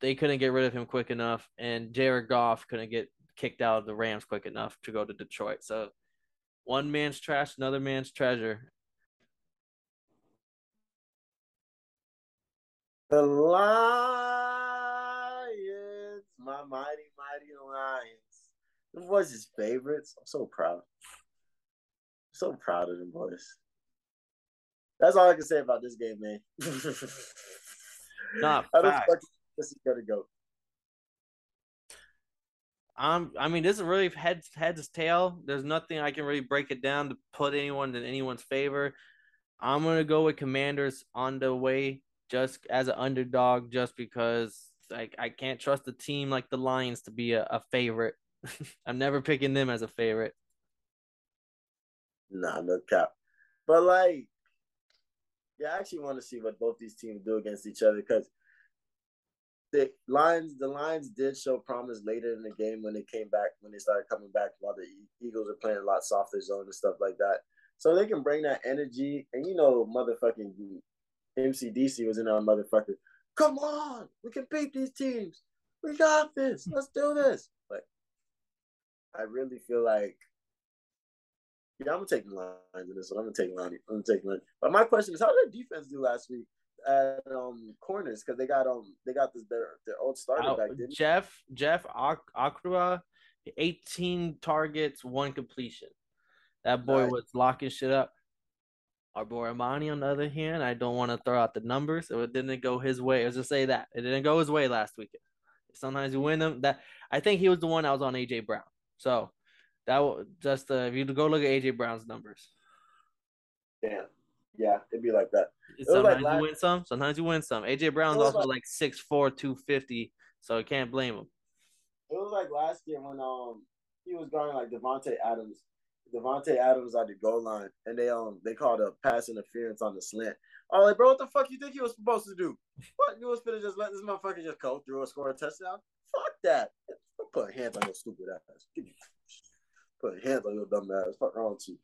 they couldn't get rid of him quick enough, and Jared Goff couldn't get kicked out of the Rams quick enough to go to Detroit. So one man's trash, another man's treasure, The Lions, my mighty, mighty Lions. The boys his favorites. I'm so proud. I'm so proud of them boys. That's all I can say about this game, man. Not fact. this is gonna go. Um, I mean, this is really heads heads tail. There's nothing I can really break it down to put anyone in anyone's favor. I'm gonna go with Commanders on the way just as an underdog, just because like I can't trust a team like the Lions to be a, a favorite. I'm never picking them as a favorite. Nah, no cap. But like, yeah, I actually want to see what both these teams do against each other because the Lions, the Lions did show promise later in the game when they came back, when they started coming back while the Eagles are playing a lot softer zone and stuff like that. So they can bring that energy, and you know, motherfucking MCDC was in our motherfucker. Come on, we can beat these teams. We got this. Let's do this. But I really feel like, yeah, I'm gonna take the lines in this one. I'm gonna take line. I'm gonna take line. But my question is, how did the defense do last week? at um corners because they got um they got this, their their old starter oh, back. Didn't Jeff Jeff Okudah, 18 targets, one completion. That boy nice. was locking shit up. Amani, on the other hand, I don't want to throw out the numbers. So it didn't go his way. Let's just say that it didn't go his way last weekend. Sometimes you win them. That I think he was the one that was on AJ Brown. So that was just uh, if you go look at AJ Brown's numbers. Yeah, yeah, it'd be like that. sometimes like last... you win some, sometimes you win some. AJ Brown's also like, like 6'4", 250, so you can't blame him. It was like last year when um he was going like Devonte Adams Davante Adams at the goal line, and they um they called a pass interference on the slant. I'm like, bro, what the fuck you think he was supposed to do? What you was gonna just let this motherfucker just go through and score a touchdown? Fuck that! Put hands on your stupid ass. Put hands on your dumb ass. Fuck wrong with you?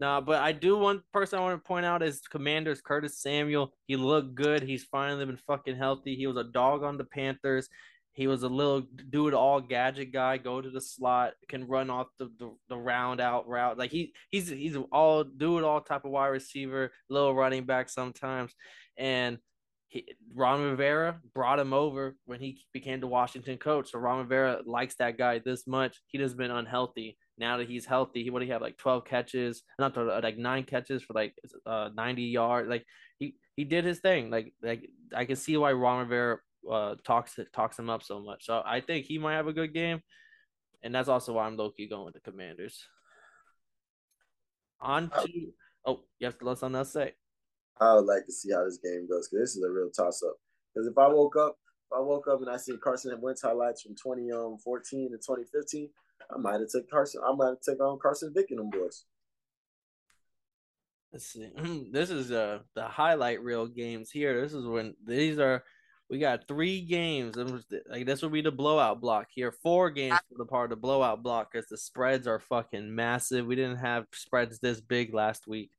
Nah, but I do one person I want to point out is Commanders Curtis Samuel. He looked good. He's finally been fucking healthy. He was a dog on the Panthers. He was a little do it all gadget guy, go to the slot, can run off the, the, the round out route. Like he he's he's all do it all type of wide receiver, little running back sometimes. And he, Ron Rivera brought him over when he became the Washington coach. So Ron Rivera likes that guy this much. He has been unhealthy. Now that he's healthy, he would have like twelve catches, not like nine catches for like uh ninety yards. Like he he did his thing. Like like I can see why Ron Rivera uh talks talks him up so much. So I think he might have a good game, and that's also why I'm low key going with the Commanders. On to oh, you have to let someone else say. I would like to see how this game goes because this is a real toss up. Because if I woke up, if I woke up and I see Carson and Wentz highlights from 2014 um, to 2015, I might have took Carson. I might have taken on Carson Vick and them boys. Let's see. This is uh the highlight reel games here. This is when these are. We got three games. Like this will be the blowout block here. Four games for the part of the blowout block because the spreads are fucking massive. We didn't have spreads this big last week.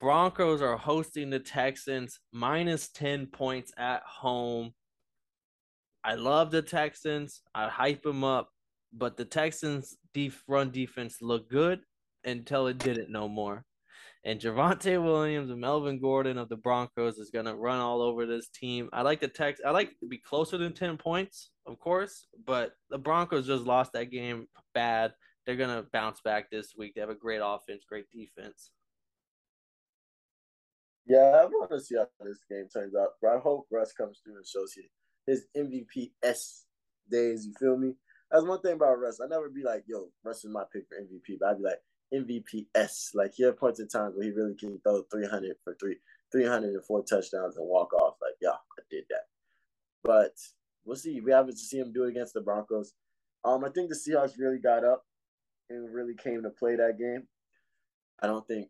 Broncos are hosting the Texans minus 10 points at home. I love the Texans. I hype them up, but the Texans def- run defense looked good until it didn't no more. And Javonte Williams and Melvin Gordon of the Broncos is gonna run all over this team. I like the Tex. I like to be closer than ten points, of course, but the Broncos just lost that game bad. They're gonna bounce back this week. They have a great offense, great defense. Yeah, I want to see how this game turns out. But I hope Russ comes through and shows you his MVP s days. You feel me? That's one thing about Russ. I never be like, "Yo, Russ is my pick for MVP," but I'd be like MVP s. Like he had points in times where he really can throw three hundred for three, three hundred and four touchdowns and walk off. Like, yeah, I did that. But we'll see. We haven't seen him do it against the Broncos. Um, I think the Seahawks really got up and really came to play that game. I don't think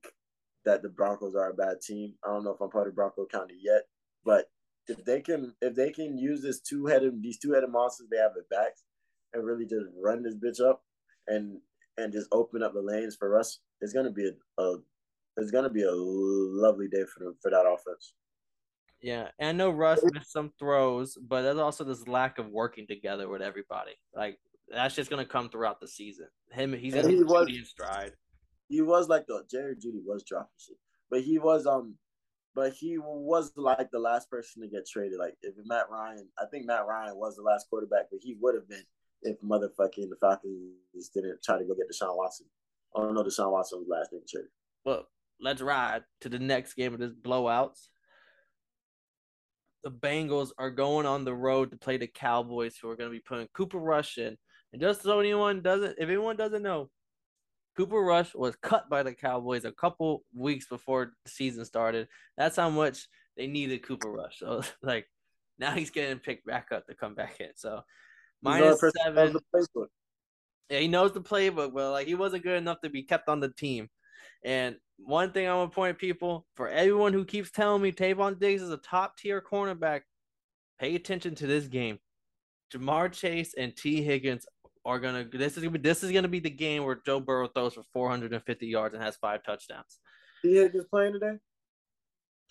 that the Broncos are a bad team. I don't know if I'm part of Bronco County yet, but if they can if they can use this two headed these two headed monsters they have at backs and really just run this bitch up and and just open up the lanes for us, it's gonna be a, a it's gonna be a lovely day for them for that offense. Yeah, and I know Russ missed some throws, but there's also this lack of working together with everybody. Like that's just gonna come throughout the season. Him, he's gonna he was, in stride he was like the Jerry Jeudy was dropping shit, but he was um, but he was like the last person to get traded. Like if Matt Ryan, I think Matt Ryan was the last quarterback, but he would have been if motherfucking the Falcons didn't try to go get Deshaun Watson. I don't know Deshaun Watson was last thing traded. Well, let's ride to the next game of this blowouts. The Bengals are going on the road to play the Cowboys, who are going to be putting Cooper Rush in. And just so anyone doesn't, if anyone doesn't know, Cooper Rush was cut by the Cowboys a couple weeks before the season started. That's how much they needed Cooper Rush. So like now he's getting picked back up to come back in. So minus seven. Yeah, he knows the playbook, but like he wasn't good enough to be kept on the team. And one thing I want to point people for everyone who keeps telling me Trevon Diggs is a top tier cornerback, pay attention to this game. Ja'Marr Chase and Tee Higgins are gonna. This is gonna be. This is gonna be the game where Joe Burrow throws for 450 yards and has five touchdowns. He is playing today.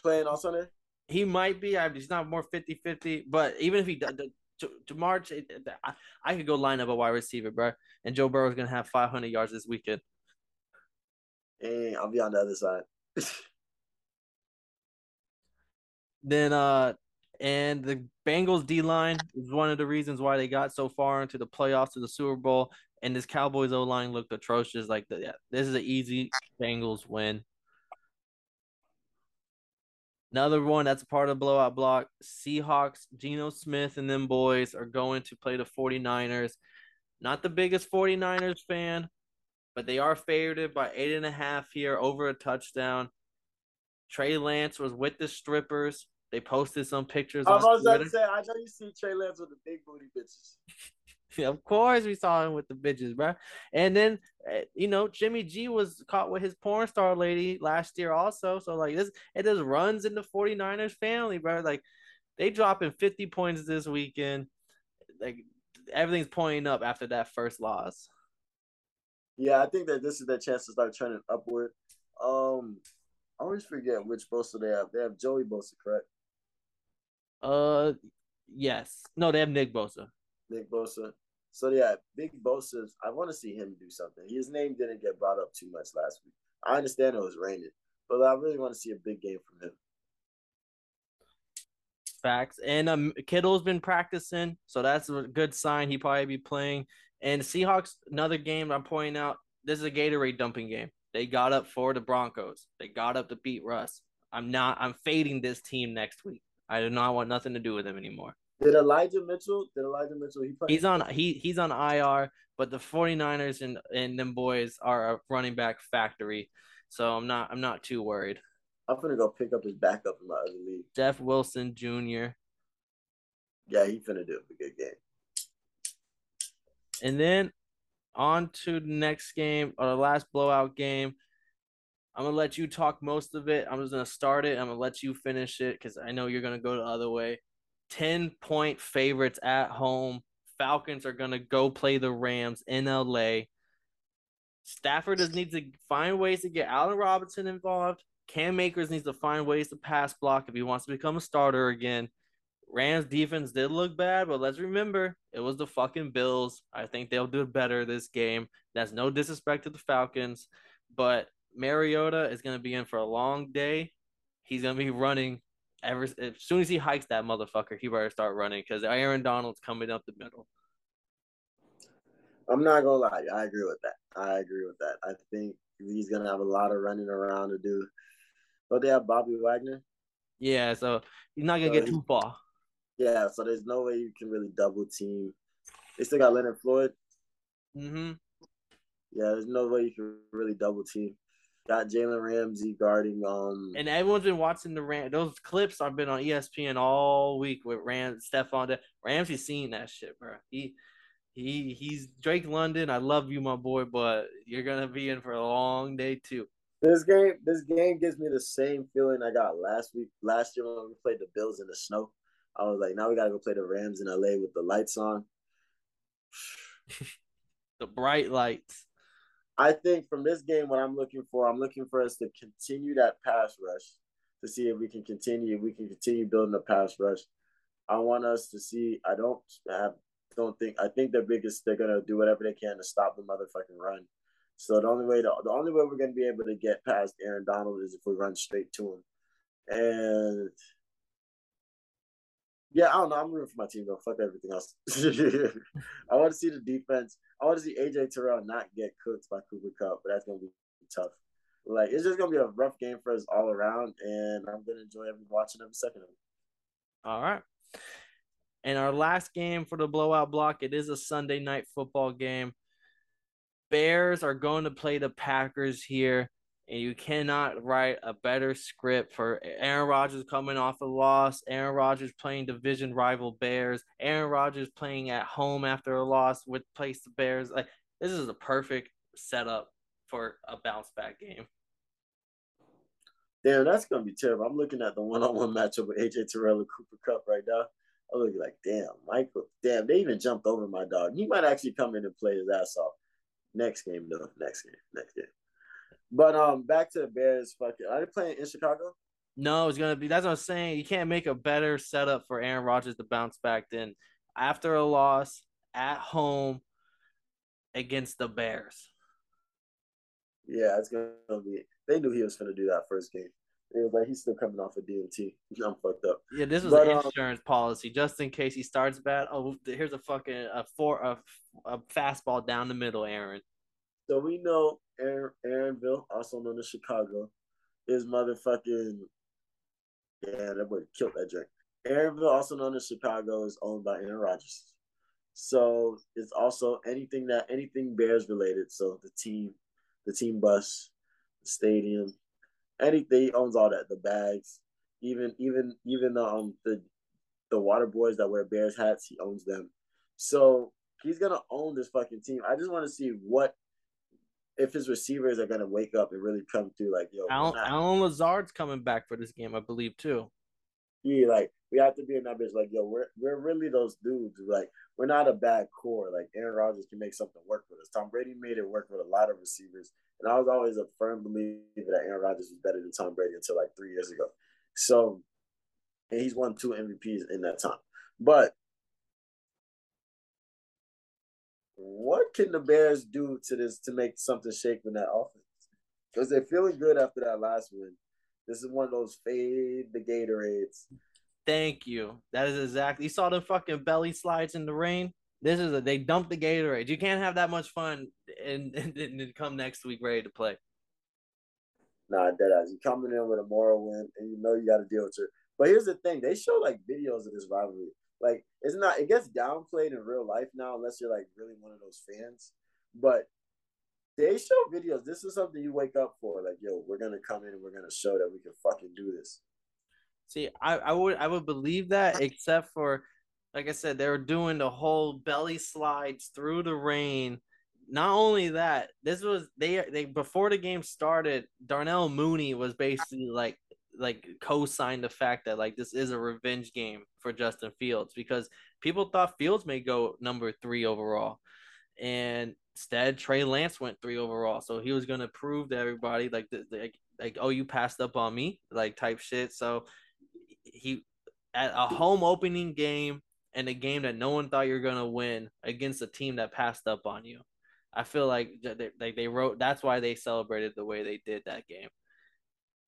Playing on Sunday. He might be. I, he's not more 50-50, but even if he does, to, to March, I, I could go line up a wide receiver, bro. And Joe Burrow is gonna have 500 yards this weekend. And I'll be on the other side. then uh and the Bengals D line is one of the reasons why they got so far into the playoffs to the Super Bowl. And this Cowboys O line looked atrocious. Like the, yeah, this is an easy Bengals win. Another one that's part of the blowout block. Seahawks, Geno Smith and them boys are going to play the 49ers. Not the biggest 49ers fan, but they are favored by eight and a half here over a touchdown. Trey Lance was with the strippers. They posted some pictures. I was about to say, I know you see Trey Lance with the big booty bitches. of course, we saw him with the bitches, bro. And then, eh, you know, Jimmy G was caught with his porn star lady last year, also. So, like, this it just runs in the 49ers family, bro. Like, they dropping 50 points this weekend. Like, everything's pointing up after that first loss. Yeah, I think that this is their chance to start trending upward. Um, I always forget which Bosa they have. They have Joey Bosa, correct? Uh, yes. No, they have Nick Bosa. Nick Bosa. So yeah, Big Bosa. I want to see him do something. His name didn't get brought up too much last week. I understand it was raining, but I really want to see a big game from him. facts. And um, Kittle's been practicing, so that's a good sign. He probably be playing. And Seahawks, another game I'm pointing out. This is a Gatorade dumping game. They got up for the Broncos. They got up to beat Russ. I'm not. I'm fading this team next week. I do not want nothing to do with them anymore. Did Elijah Mitchell? Did Elijah Mitchell? He he's on. He he's on IR. But the 49ers and and them boys are a running back factory. So I'm not. I'm not too worried. I'm gonna go pick up his backup in my other league. Jeff Wilson Jr. Yeah, he's gonna do a good game. And then on to the next game or the last blowout game. I'm gonna let you talk most of it. I'm just gonna start it. I'm gonna let you finish it because I know you're gonna go the other way. Ten point favorites at home. Falcons are gonna go play the Rams in LA. Stafford just needs to find ways to get Allen Robinson involved. Cam Akers needs to find ways to pass block if he wants to become a starter again. Rams defense did look bad, but let's remember it was the fucking Bills. I think they'll do better this game. That's no disrespect to the Falcons, but Mariota is going to be in for a long day. He's going to be running ever as soon as he hikes that motherfucker. He better start running because Aaron Donald's coming up the middle. I'm not gonna lie, I agree with that. I agree with that. I think he's gonna have a lot of running around to do. But they have Bobby Wagner. Yeah, so he's not gonna so get too far. Yeah, so there's no way you can really double team. They still got Leonard Floyd. Mm-hmm. Yeah, there's no way you can really double team. Got Jalen Ramsey guarding. Um, and everyone's been watching the Ram. Those clips I've been on ESPN all week with Ram Stephon. Ramsey's seen that shit, bro. He he he's Drake London. I love you, my boy, but you're gonna be in for a long day too. This game, this game gives me the same feeling I got last week, last year when we played the Bills in the snow. I was like, now we gotta go play the Rams in LA with the lights on. the bright lights. I think from this game, what I'm looking for, I'm looking for us to continue that pass rush to see if we can continue, we can continue building the pass rush. I want us to see. I don't have, don't think. I think the biggest they're gonna do whatever they can to stop the motherfucking run. So the only way, to, the only way we're gonna be able to get past Aaron Donald is if we run straight to him. And yeah, I don't know. I'm rooting for my team though. Fuck everything else. I want to see the defense. I want to see AJ Terrell not get cooked by Cooper Kupp, but that's gonna be tough. Like it's just gonna be a rough game for us all around, and I'm gonna enjoy every watching every second of it. All right. And our last game for the blowout block, it is a Sunday night football game. Bears are going to play the Packers here and you cannot write a better script for Aaron Rodgers coming off a loss, Aaron Rodgers playing division rival Bears, Aaron Rodgers playing at home after a loss with place the Bears. Like this is a perfect setup for a bounce back game. Damn, that's gonna be terrible. I'm looking at the one-on-one matchup with AJ Terrell and Cooper Kupp right now. I'm looking like, damn, Michael, damn, they even jumped over my dog. He might actually come in and play his ass off. Next game, though. Next game. Next game. But um, back to the Bears. Fucking, are they playing in Chicago? No, it's gonna be. That's what I'm saying. You can't make a better setup for Aaron Rodgers to bounce back than after a loss at home against the Bears. Yeah, it's gonna be. They knew he was gonna do that first game. It was like he's still coming off a of DMT. I'm fucked up. Yeah, this was but, an um, insurance um, policy just in case he starts bad. Oh, here's a fucking a four a, a fastball down the middle, Aaron. So we know Aaron, Aaronville, also known as Chicago, is motherfucking. Yeah, that boy killed that drink. Aaronville, also known as Chicago, is owned by Aaron Rodgers. So it's also anything that anything Bears related. So the team, the team bus, the stadium, anything he owns all that. The bags, even even even the um the the water boys that wear Bears hats, he owns them. So he's gonna own this fucking team. I just want to see what if his receivers are gonna wake up and really come through, like yo, Allen, Allen Lazard's coming back for this game, I believe too. Yeah, like we have to be in that bitch. Like yo, we're we're really those dudes. Like we're not a bad core. Like Aaron Rodgers can make something work with us. Tom Brady made it work with a lot of receivers, and I was always a firm believer that Aaron Rodgers was better than Tom Brady until like three years ago. So, and he's won two MVPs in that time. But what can the Bears do to this to make something shake in that offense? Because they're feeling good after that last win. This is one of those fade the Gatorades. Thank you. That is exactly. You saw the fucking belly slides in the rain. This is a they dumped the Gatorade. You can't have that much fun and and, and come next week ready to play. Nah, dead ass. You coming in with a moral win, and you know you got to deal with it. But here's the thing: they show like videos of this rivalry. Like it's not. It gets downplayed in real life now, unless you're like really one of those fans. But they show videos. This is something you wake up for. Like, yo, we're gonna come in and we're gonna show that we can fucking do this. See, I, I would I would believe that, except for, like I said, they were doing the whole belly slides through the rain. Not only that, this was they they before the game started. Darnell Mooney was basically like like co-signed the fact that like this is a revenge game for Justin Fields because people thought Fields may go number three overall, and instead Trey Lance went three overall. So he was gonna prove to everybody like like like oh you passed up on me like type shit. So he at a home opening game and a game that no one thought you were gonna win against a team that passed up on you. I feel like they, like they wrote that's why they celebrated the way they did that game.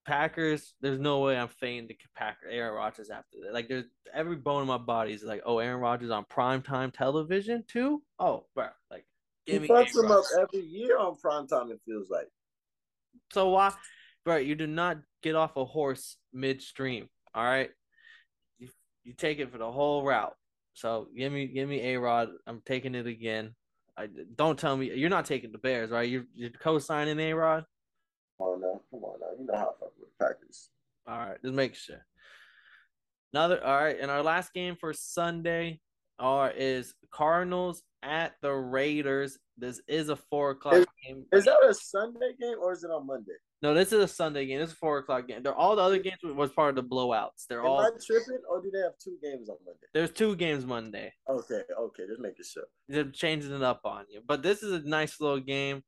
Packers, there's no way I'm fading the Packer Aaron Rodgers after that. Like there's every bone in my body is like, oh, Aaron Rodgers on primetime television too. Oh, bro, like give he me. fucks him up every year on primetime. It feels like. So why, bro? You do not get off a horse midstream. All right, you, you take it for the whole route. So give me give me a Rod. I'm taking it again. I don't tell me you're not taking the Bears, right? You're, you're co-signing a Rod. Come oh, on now, come on now. You know how I fuck with the Packers. All right, just make sure. Another all right, and our last game for Sunday are is Cardinals at the Raiders. This is a four o'clock is, game. Is that a Sunday game or is it on Monday? No, this is a Sunday game. This is a four o'clock game. They're all the other games was part of the blowouts. They're Am all I tripping or do they have two games on Monday? There's two games Monday. Okay, okay, just making sure. They're changing it up on you. But this is a nice little game.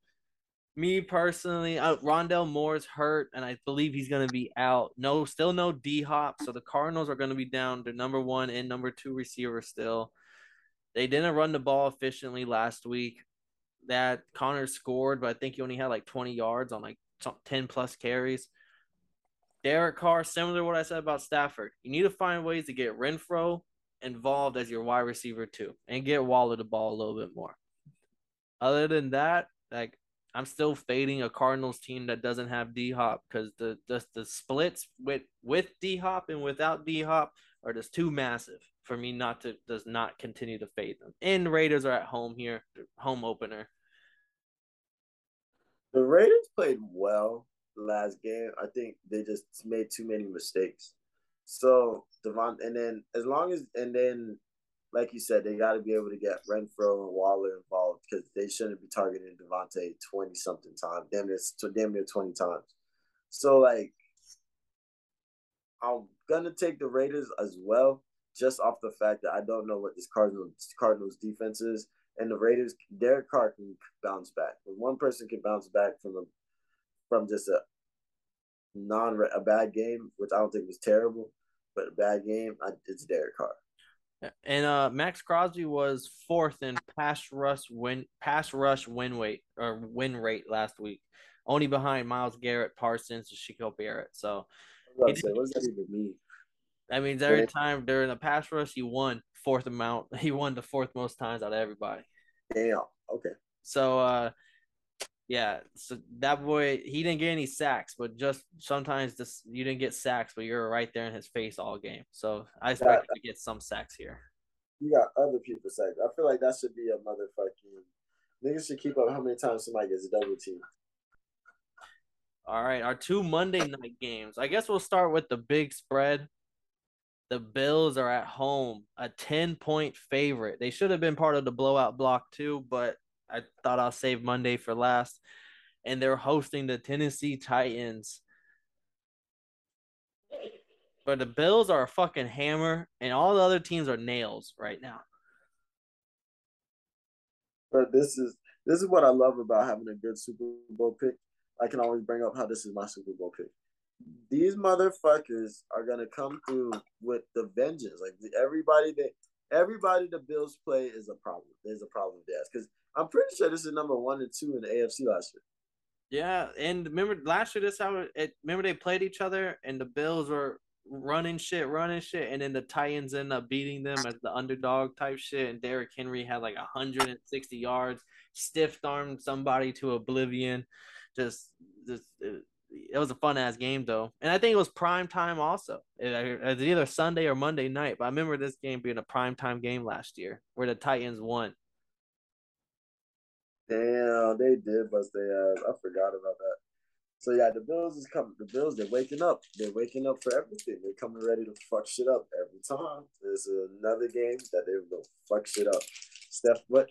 Me personally, uh, Rondale Moore's hurt, and I believe he's going to be out. No, still no D Hop. So the Cardinals are going to be down to number one and number two receiver still. They didn't run the ball efficiently last week. That Conner scored, but I think he only had like 20 yards on like 10 plus carries. Derek Carr, similar to what I said about Stafford, you need to find ways to get Renfrow involved as your wide receiver too, and get Waller the ball a little bit more. Other than that, like I'm still fading a Cardinals team that doesn't have D Hop because the, the the splits with with D Hop and without D Hop are just too massive for me not to does not continue to fade them. And Raiders are at home here, home opener. The Raiders played well last game. I think they just made too many mistakes. So Devon, and then as long as and then, like you said, they got to be able to get Renfrow and Waller involved because they shouldn't be targeting Davante twenty something times, damn near damn near twenty times. So like, I'm gonna take the Raiders as well, just off the fact that I don't know what this Cardinals Cardinals defense is and the Raiders, Derek Carr can bounce back. But one person can bounce back from a from just a non a bad game, which I don't think was terrible, but a bad game. I, it's Derek Carr. And uh, Maxx Crosby was fourth in pass rush win pass rush win weight or win rate last week, only behind Myles Garrett, Parsons, and Shaquil Barrett. So, what does that even mean? That means every time during the pass rush, he won fourth amount. He won the fourth most times out of everybody. Damn. Okay. So uh yeah, so that boy he didn't get any sacks, but just sometimes this you didn't get sacks, but you're right there in his face all game. So I expect to get some sacks here. You got other people sacks. I feel like that should be a motherfucking niggas should keep up how many times somebody gets a double team. All right, our two Monday night games. I guess we'll start with the big spread. The Bills are at home, a 10 point favorite. They should have been part of the blowout block too, but I thought I'll save Monday for last. And they're hosting the Tennessee Titans. But the Bills are a fucking hammer, and all the other teams are nails right now. But this is this is what I love about having a good Super Bowl pick. I can always bring up how this is my Super Bowl pick these motherfuckers are gonna come through with the vengeance. Like everybody that everybody the Bills play is a problem. There's a problem with that because I'm pretty sure this is number one and two in the AFC last year. Yeah, and remember last year this how it. Remember they played each other and the Bills were running shit, running shit, and then the Titans end up beating them as the underdog type shit. And Derrick Henry had like 160 yards, stiff armed somebody to oblivion. Just, just it, it was a fun ass game though, and I think it was prime time also. It, was either Sunday or Monday night, but I remember this game being a prime time game last year where the Titans won. Damn, they did bust their ass. I forgot about that. So yeah, the Bills is coming. The Bills, they're waking up. They're waking up for everything. They're coming ready to fuck shit up every time. There's another game that they will fuck shit up. Steph, but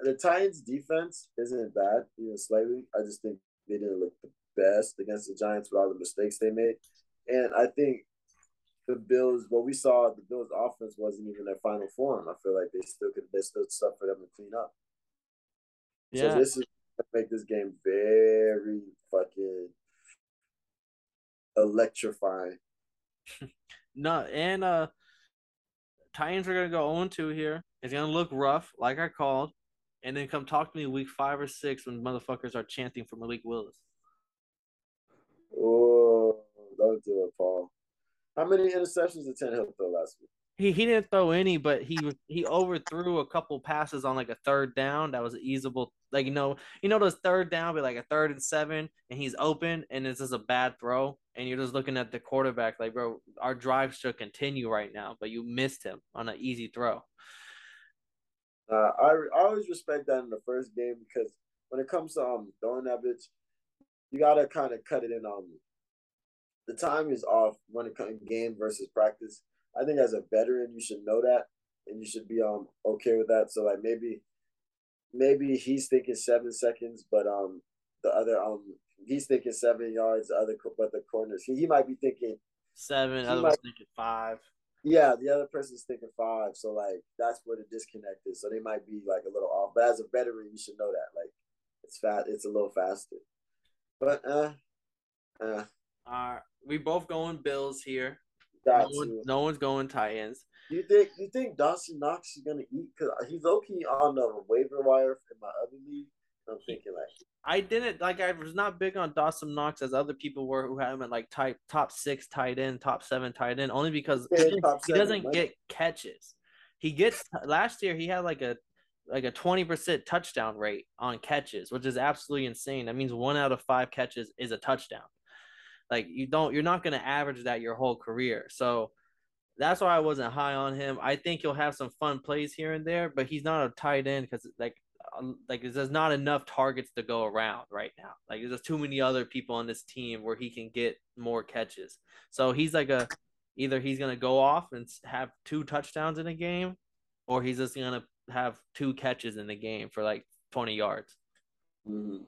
the Titans' defense isn't bad, even slightly. I just think they didn't look the best against the Giants with all the mistakes they made. And I think the Bills, what we saw, the Bills' offense wasn't even their final form. I feel like they still could, there's still stuff for them to clean up. Yeah. So this is make this game very fucking electrifying. no, and uh Titans are gonna go on 2 here. It's gonna look rough, like I called, and then come talk to me week five or six when motherfuckers are chanting for Malik Willis. Oh, don't do it, Paul. How many interceptions did Tannehill throw last week? He he didn't throw any, but he he overthrew a couple passes on like a third down that was easable. Like you know, you know those third down, be like a third and seven, and he's open, and it's just a bad throw, and you're just looking at the quarterback like, bro, our drive should continue right now, but you missed him on an easy throw. Uh, I I always respect that in the first game because when it comes to um throwing that bitch, you gotta kind of cut it in. Um, the time is off when it comes game versus practice. I think as a veteran, you should know that, and you should be um okay with that. So like maybe, maybe he's thinking seven seconds, but um the other um he's thinking seven yards. The other but the corners he, he might be thinking seven. Other might, thinking five. Yeah, the other person's thinking five. So like that's where the disconnect is. So they might be like a little off. But as a veteran, you should know that like it's fat. It's a little faster. But uh, uh. Uh, we both going Bills here. No, one, no, one's going Titans. You think you think Dawson Knox is gonna eat? Cause he's okay on the waiver wire in my other league. I'm thinking like I didn't like I was not big on Dawson Knox as other people were who had him at like type top six tight end, top seven tight end, only because yeah, he, he doesn't get catches. He gets last year he had like a like a 20% touchdown rate on catches, which is absolutely insane. That means one out of five catches is a touchdown. Like you don't you're not going to average that your whole career. So that's why I wasn't high on him. I think he'll have some fun plays here and there, but he's not a tight end because like um, like there's not enough targets to go around right now. Like there's too many other people on this team where he can get more catches. So he's like a either he's gonna go off and have two touchdowns in a game, or he's just gonna have two catches in the game for like 20 yards. Mm-hmm.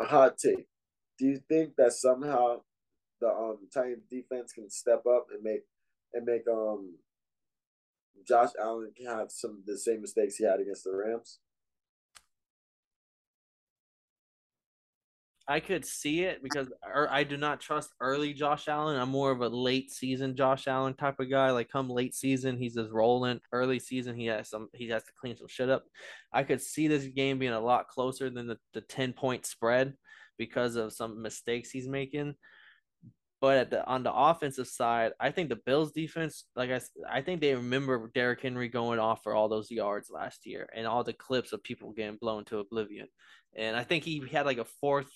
A hot take. Do you think that somehow the um Titans defense can step up and make and make um Josh Allen can have some of the same mistakes he had against the Rams? I could see it because er, I do not trust early Josh Allen. I'm more of a late season Josh Allen type of guy. Like come late season, he's just rolling. Early season, he has some he has to clean some shit up. I could see this game being a lot closer than the, the 10 point spread because of some mistakes he's making. But at the on the offensive side, I think the Bills defense, like I, I think they remember Derrick Henry going off for all those yards last year and all the clips of people getting blown to oblivion. And I think he had like a fourth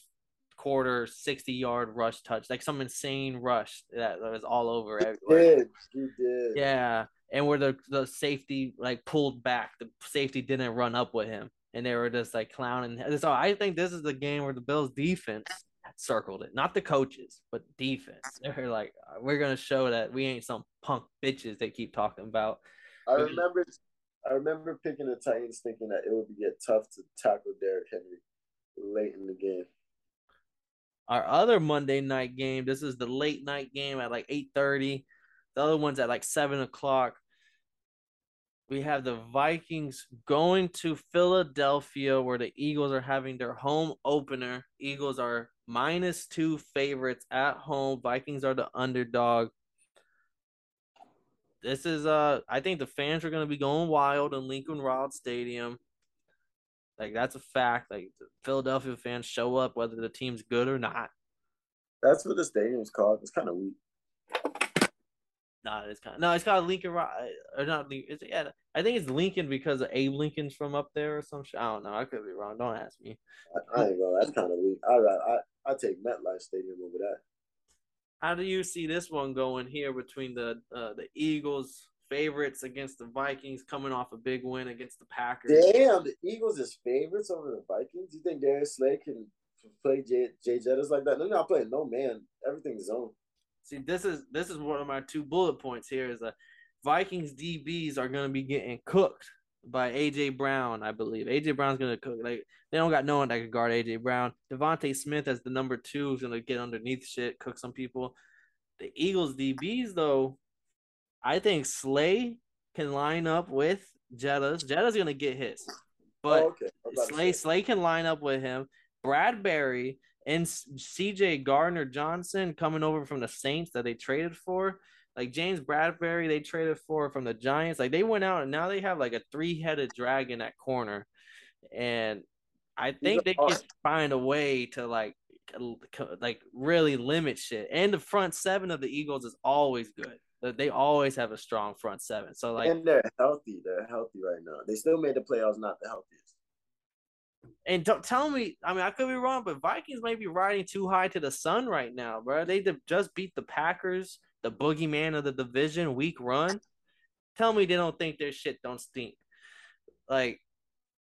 quarter 60 yard rush touch, like some insane rush that, was all over he everywhere. Did. He did. Yeah. And where the, the safety like pulled back, the safety didn't run up with him. And they were just like clowning. So I think this is the game where the Bills defense circled it. Not the coaches, but defense. They're like, we're gonna show that we ain't some punk bitches they keep talking about. I remember I remember picking the Titans thinking that it would get tough to tackle Derrick Henry late in the game our other Monday night game. This is the late night game at like 8:30. The other one's at like seven o'clock. We have the Vikings going to Philadelphia where the Eagles are having their home opener. Eagles are minus two favorites at home. Vikings are the underdog. This is uh I think the fans are gonna be going wild in Lincoln Wild Stadium. Like that's a fact. Like Philadelphia fans show up whether the team's good or not. That's what the stadium's called. It's kind of weak. Nah, it's kind of, no, it's called Lincoln or not Lincoln. It's, yeah, I think it's Lincoln because of Abe Lincoln's from up there or some shit. I don't know. I could be wrong. Don't ask me. I, I ain't gonna. That's kind of weak. I I I take MetLife Stadium over that. How do you see this one going here between the uh, the Eagles favorites against the Vikings coming off a big win against the Packers? Damn, the Eagles is favorites over the Vikings. You think Darius Slay can play Jay, Jay Jettas like that? They're not playing no man. Everything's zone. See, this is this is one of my two bullet points here is that Vikings DBs are going to be getting cooked by AJ Brown, I believe. AJ Brown's going to cook. Like they don't got no one that can guard AJ Brown. DeVonta Smith as the number two is going to get underneath shit, cook some people. The Eagles DBs though, I think Slay can line up with Jettas. Jetta's going to get his, but oh, okay. Slay Slay can line up with him. Bradberry and CJ Gardner Johnson coming over from the Saints that they traded for. Like James Bradberry, they traded for from the Giants. Like they went out and now they have like a three headed dragon at corner. And I think they can find a way to like like really limit shit. And the front seven of the Eagles is always good. They always have a strong front seven. So like and they're healthy. They're healthy right now. They still made the playoffs, not the healthiest. And don't tell me, I mean, I could be wrong, but Vikings might be riding too high to the sun right now, bro. They just beat the Packers, the boogeyman of the division, week run. Tell me they don't think their shit don't stink. Like,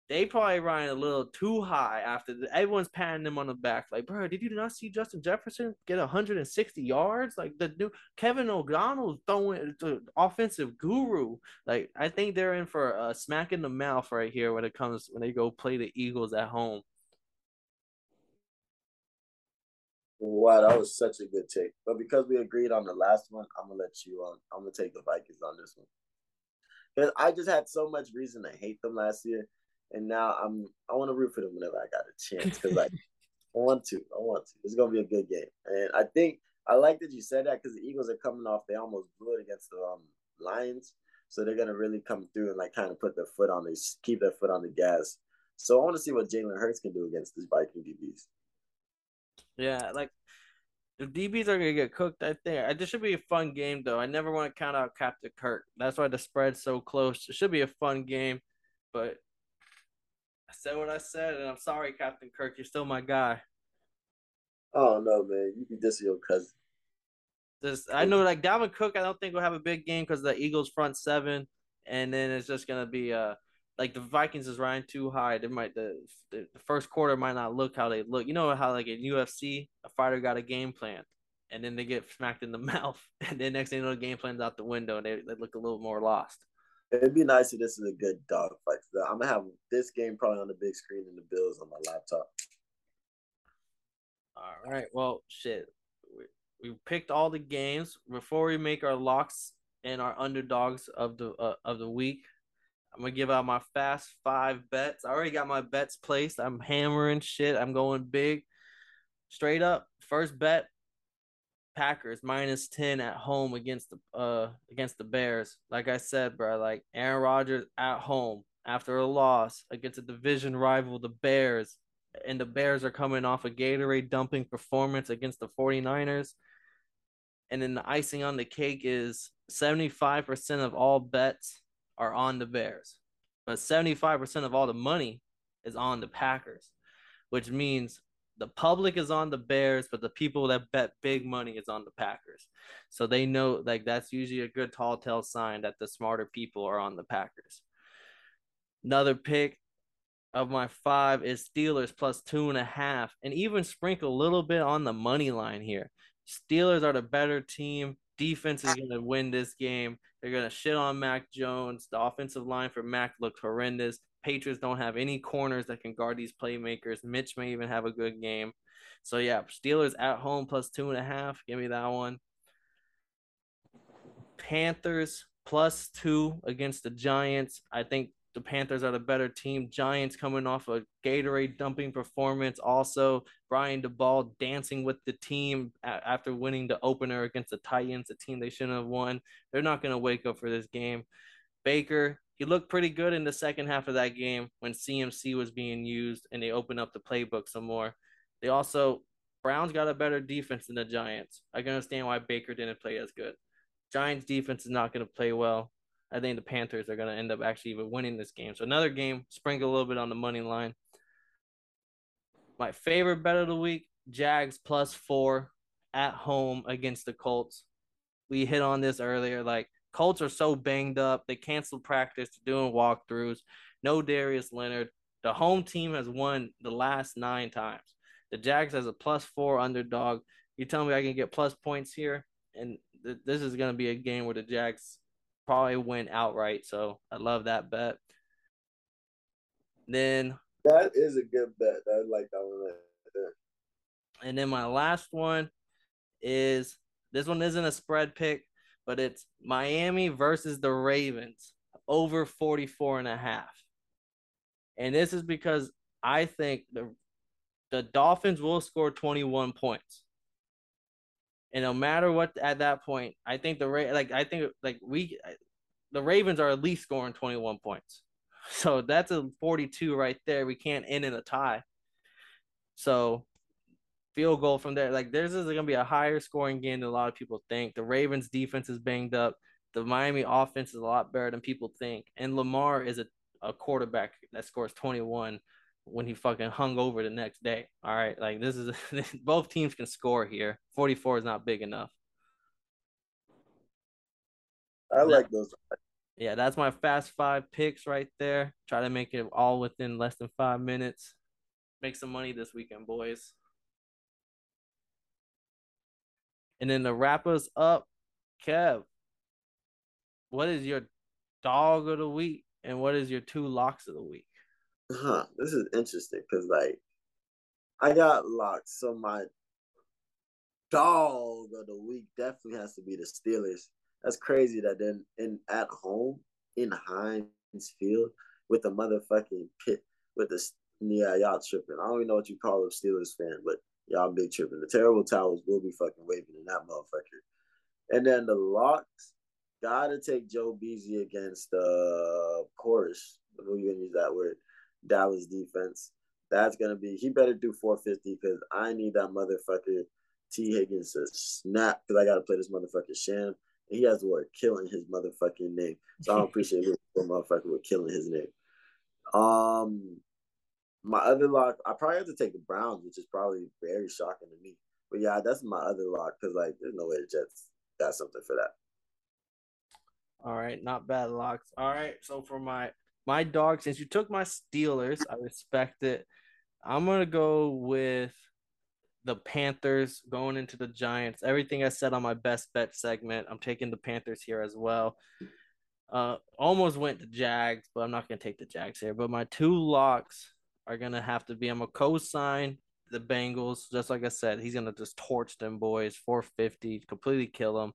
they probably riding a little too high after the, everyone's patting them on the back. Like, bro, did you not see Justin Jefferson get 160 yards? Like the new Kevin O'Connell throwing the offensive guru. Like, I think they're in for a smack in the mouth right here when it comes when they go play the Eagles at home. Wow, that was such a good take. But because we agreed on the last one, I'm gonna let you on. I'm gonna take the Vikings on this one. Because I just had so much reason to hate them last year and now I'm I want to root for them whenever I got a chance because like I want to, I want to. It's gonna be a good game, and I think I like that you said that because the Eagles are coming off. They almost blew it against the um, Lions, so they're gonna really come through and like kind of put their foot on the keep their foot on the gas. So I want to see what Jalen Hurts can do against these Viking DBs. Yeah, like the DBs are gonna get cooked. I think this should be a fun game though. I never want to count out Captain Kirk. That's why the spread's so close. It should be a fun game, but I said what I said, and I'm sorry, Captain Kirk. You're still my guy. Oh no, man! You be dissing your cousin. Just, I know, like Dalvin Cook, I don't think will have a big game because the Eagles front seven, and then it's just gonna be uh like the Vikings is riding too high. They might the, the the first quarter might not look how they look. You know how like in UFC, a fighter got a game plan, and then they get smacked in the mouth, and then next thing you know, the game plan's out the window, and they, they look a little more lost. It'd be nice if this is a good dog fight. I'm gonna have this game probably on the big screen and the Bills on my laptop. All right. Well, shit. We, we picked all the games before we make our locks and our underdogs of the uh, of the week. I'm gonna give out my fast five bets. I already got my bets placed. I'm hammering shit. I'm going big. Straight up, first bet Packers minus 10 at home against the uh against the Bears. Like I said, bro, like Aaron Rodgers at home after a loss against a division rival, the Bears, and the Bears are coming off a Gatorade dumping performance against the 49ers. And then the icing on the cake is 75% of all bets are on the Bears. But 75% of all the money is on the Packers, which means the public is on the Bears, but the people that bet big money is on the Packers. So they know like that's usually a good tall tale sign that the smarter people are on the Packers. Another pick of my five is Steelers plus two and a half, and even sprinkle a little bit on the money line here. Steelers are the better team. Defense is going to win this game. They're going to shit on Mac Jones. The offensive line for Mac looked horrendous. Patriots don't have any corners that can guard these playmakers. Mitch may even have a good game. So yeah, Steelers at home plus two and a half. Give me that one. Panthers plus two against the Giants. I think the Panthers are the better team. Giants coming off a Gatorade dumping performance. Also, Brian Daboll dancing with the team after winning the opener against the Titans, a team they shouldn't have won. They're not going to wake up for this game. Baker he looked pretty good in the second half of that game when CMC was being used and they opened up the playbook some more. They also Browns got a better defense than the Giants. I can understand why Baker didn't play as good. Giants defense is not going to play well. I think the Panthers are going to end up actually even winning this game. So another game, sprinkle a little bit on the money line. My favorite bet of the week, Jags plus four at home against the Colts. We hit on this earlier. Like Colts are so banged up. They canceled practice, doing walkthroughs. No Darius Leonard. The home team has won the last nine times. The Jags has a plus four underdog. You tell me I can get plus points here, and th- this is going to be a game where the Jags probably win outright. So I love that bet. Then that is a good bet. I like that one right there. And then my last one is this one isn't a spread pick, but it's Miami versus the Ravens over 44 and a half. And this is because I think the the Dolphins will score 21 points. And no matter what at that point, I think the like I think like we the Ravens are at least scoring 21 points. So that's a 42 right there. We can't end in a tie. So field goal from there. Like there's is gonna be a higher scoring game than a lot of people think. The Ravens defense is banged up. The Miami offense is a lot better than people think. And Lamar is a, a quarterback that scores 21 when he fucking hung over the next day. All right. Like this is both teams can score here. 44 is not big enough. I like those. Yeah, that's my fast five picks right there. Try to make it all within less than five minutes. Make some money this weekend, boys. And then to wrap us up, Kev, what is your dog of the week and what is your two locks of the week? Huh, this is interesting because like I got locks, so my dog of the week definitely has to be the Steelers that's crazy that then in at home in Heinz Field with the motherfucking pit with the yeah y'all tripping. I don't even know what you call a Steelers fan, but y'all big tripping. The terrible towels will be fucking waving in that motherfucker. And then the locks gotta take Joe Beasy against uh Chorus. We're gonna use that word. Dallas defense. That's gonna be he better do 450 because I need that motherfucker Tee Higgins to snap because I gotta play this motherfucker Sham And he has the word killing his motherfucking name. So I don't appreciate it motherfucker with killing his name. Um my other lock, I probably have to take the Browns, which is probably very shocking to me. But yeah, that's my other lock because like there's no way the Jets got something for that. All right, not bad locks. All right, so for my my dog, since you took my Steelers, I respect it. I'm gonna go with the Panthers going into the Giants. Everything I said on my best bet segment, I'm taking the Panthers here as well. Uh, almost went to Jags, but I'm not gonna take the Jags here. But my two locks are gonna have to be I'm a co-sign the Bengals, just like I said. He's gonna just torch them boys, 450, completely kill them.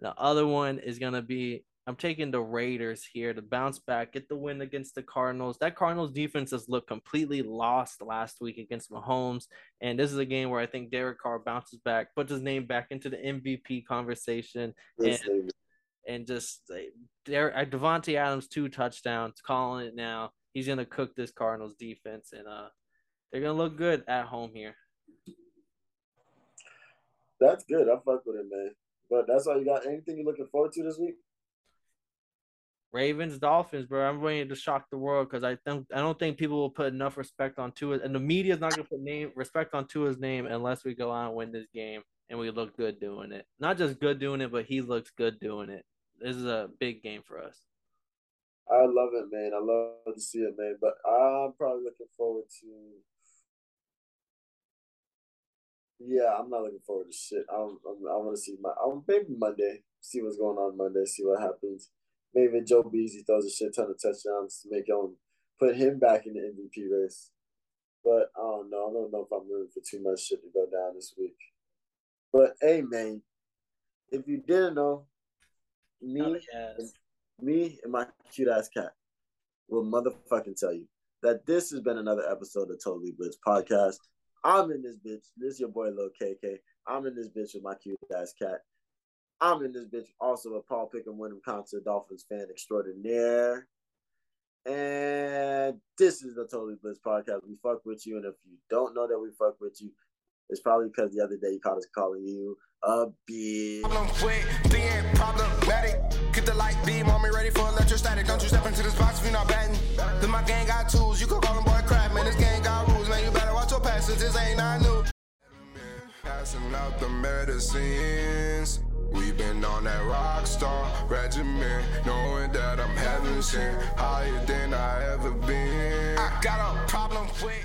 The other one is gonna be I'm taking the Raiders here to bounce back, get the win against the Cardinals. That Cardinals defense has looked completely lost last week against Mahomes. And this is a game where I think Derek Carr bounces back, puts his name back into the MVP conversation. and, and just there uh, Davante Adams two touchdowns, calling it now. He's gonna cook this Cardinals defense and uh they're gonna look good at home here. That's good. I fuck with it, man. But that's all you got. Anything you're looking forward to this week? Ravens, Dolphins, bro. I'm ready to shock the world because I think I don't think people will put enough respect on Tua, and the media is not gonna put name respect on Tua's name unless we go out and win this game and we look good doing it. Not just good doing it, but he looks good doing it. This is a big game for us. I love it, man. I love to see it, man. But I'm probably looking forward to. Yeah, I'm not looking forward to shit. I'm, I'm I want to see my. I'm maybe Monday. See what's going on Monday. See what happens maybe Joe Beasy throws a shit ton of touchdowns to make him put him back in the MVP race. But I don't know. I don't know if I'm rooting for too much shit to go down this week. But hey, man, if you didn't know, me, oh, yes. Me and my cute ass cat will motherfucking tell you that this has been another episode of Totally Blitz podcast. I'm in this bitch. This is your boy Lil KK. I'm in this bitch with my cute ass cat. I'm in this bitch also a Paul Pickett Wyndham concert Dolphins fan extraordinaire. And this is the Totally Blitz podcast. We fuck with you. And if you don't know that we fuck with you, it's probably because the other day he caught us calling you a bitch. Problem with being problematic. Get the light beam on me, ready for electrostatic. Don't you step into this box if you're not batting. Then my gang got tools, you can call them boy crap, man. This gang got rules, man. You better watch your passes, this ain't not new. Passing out the medicines. We've been on that rock star regimen, knowing that I'm heaven sent, higher than I ever been. I got a problem with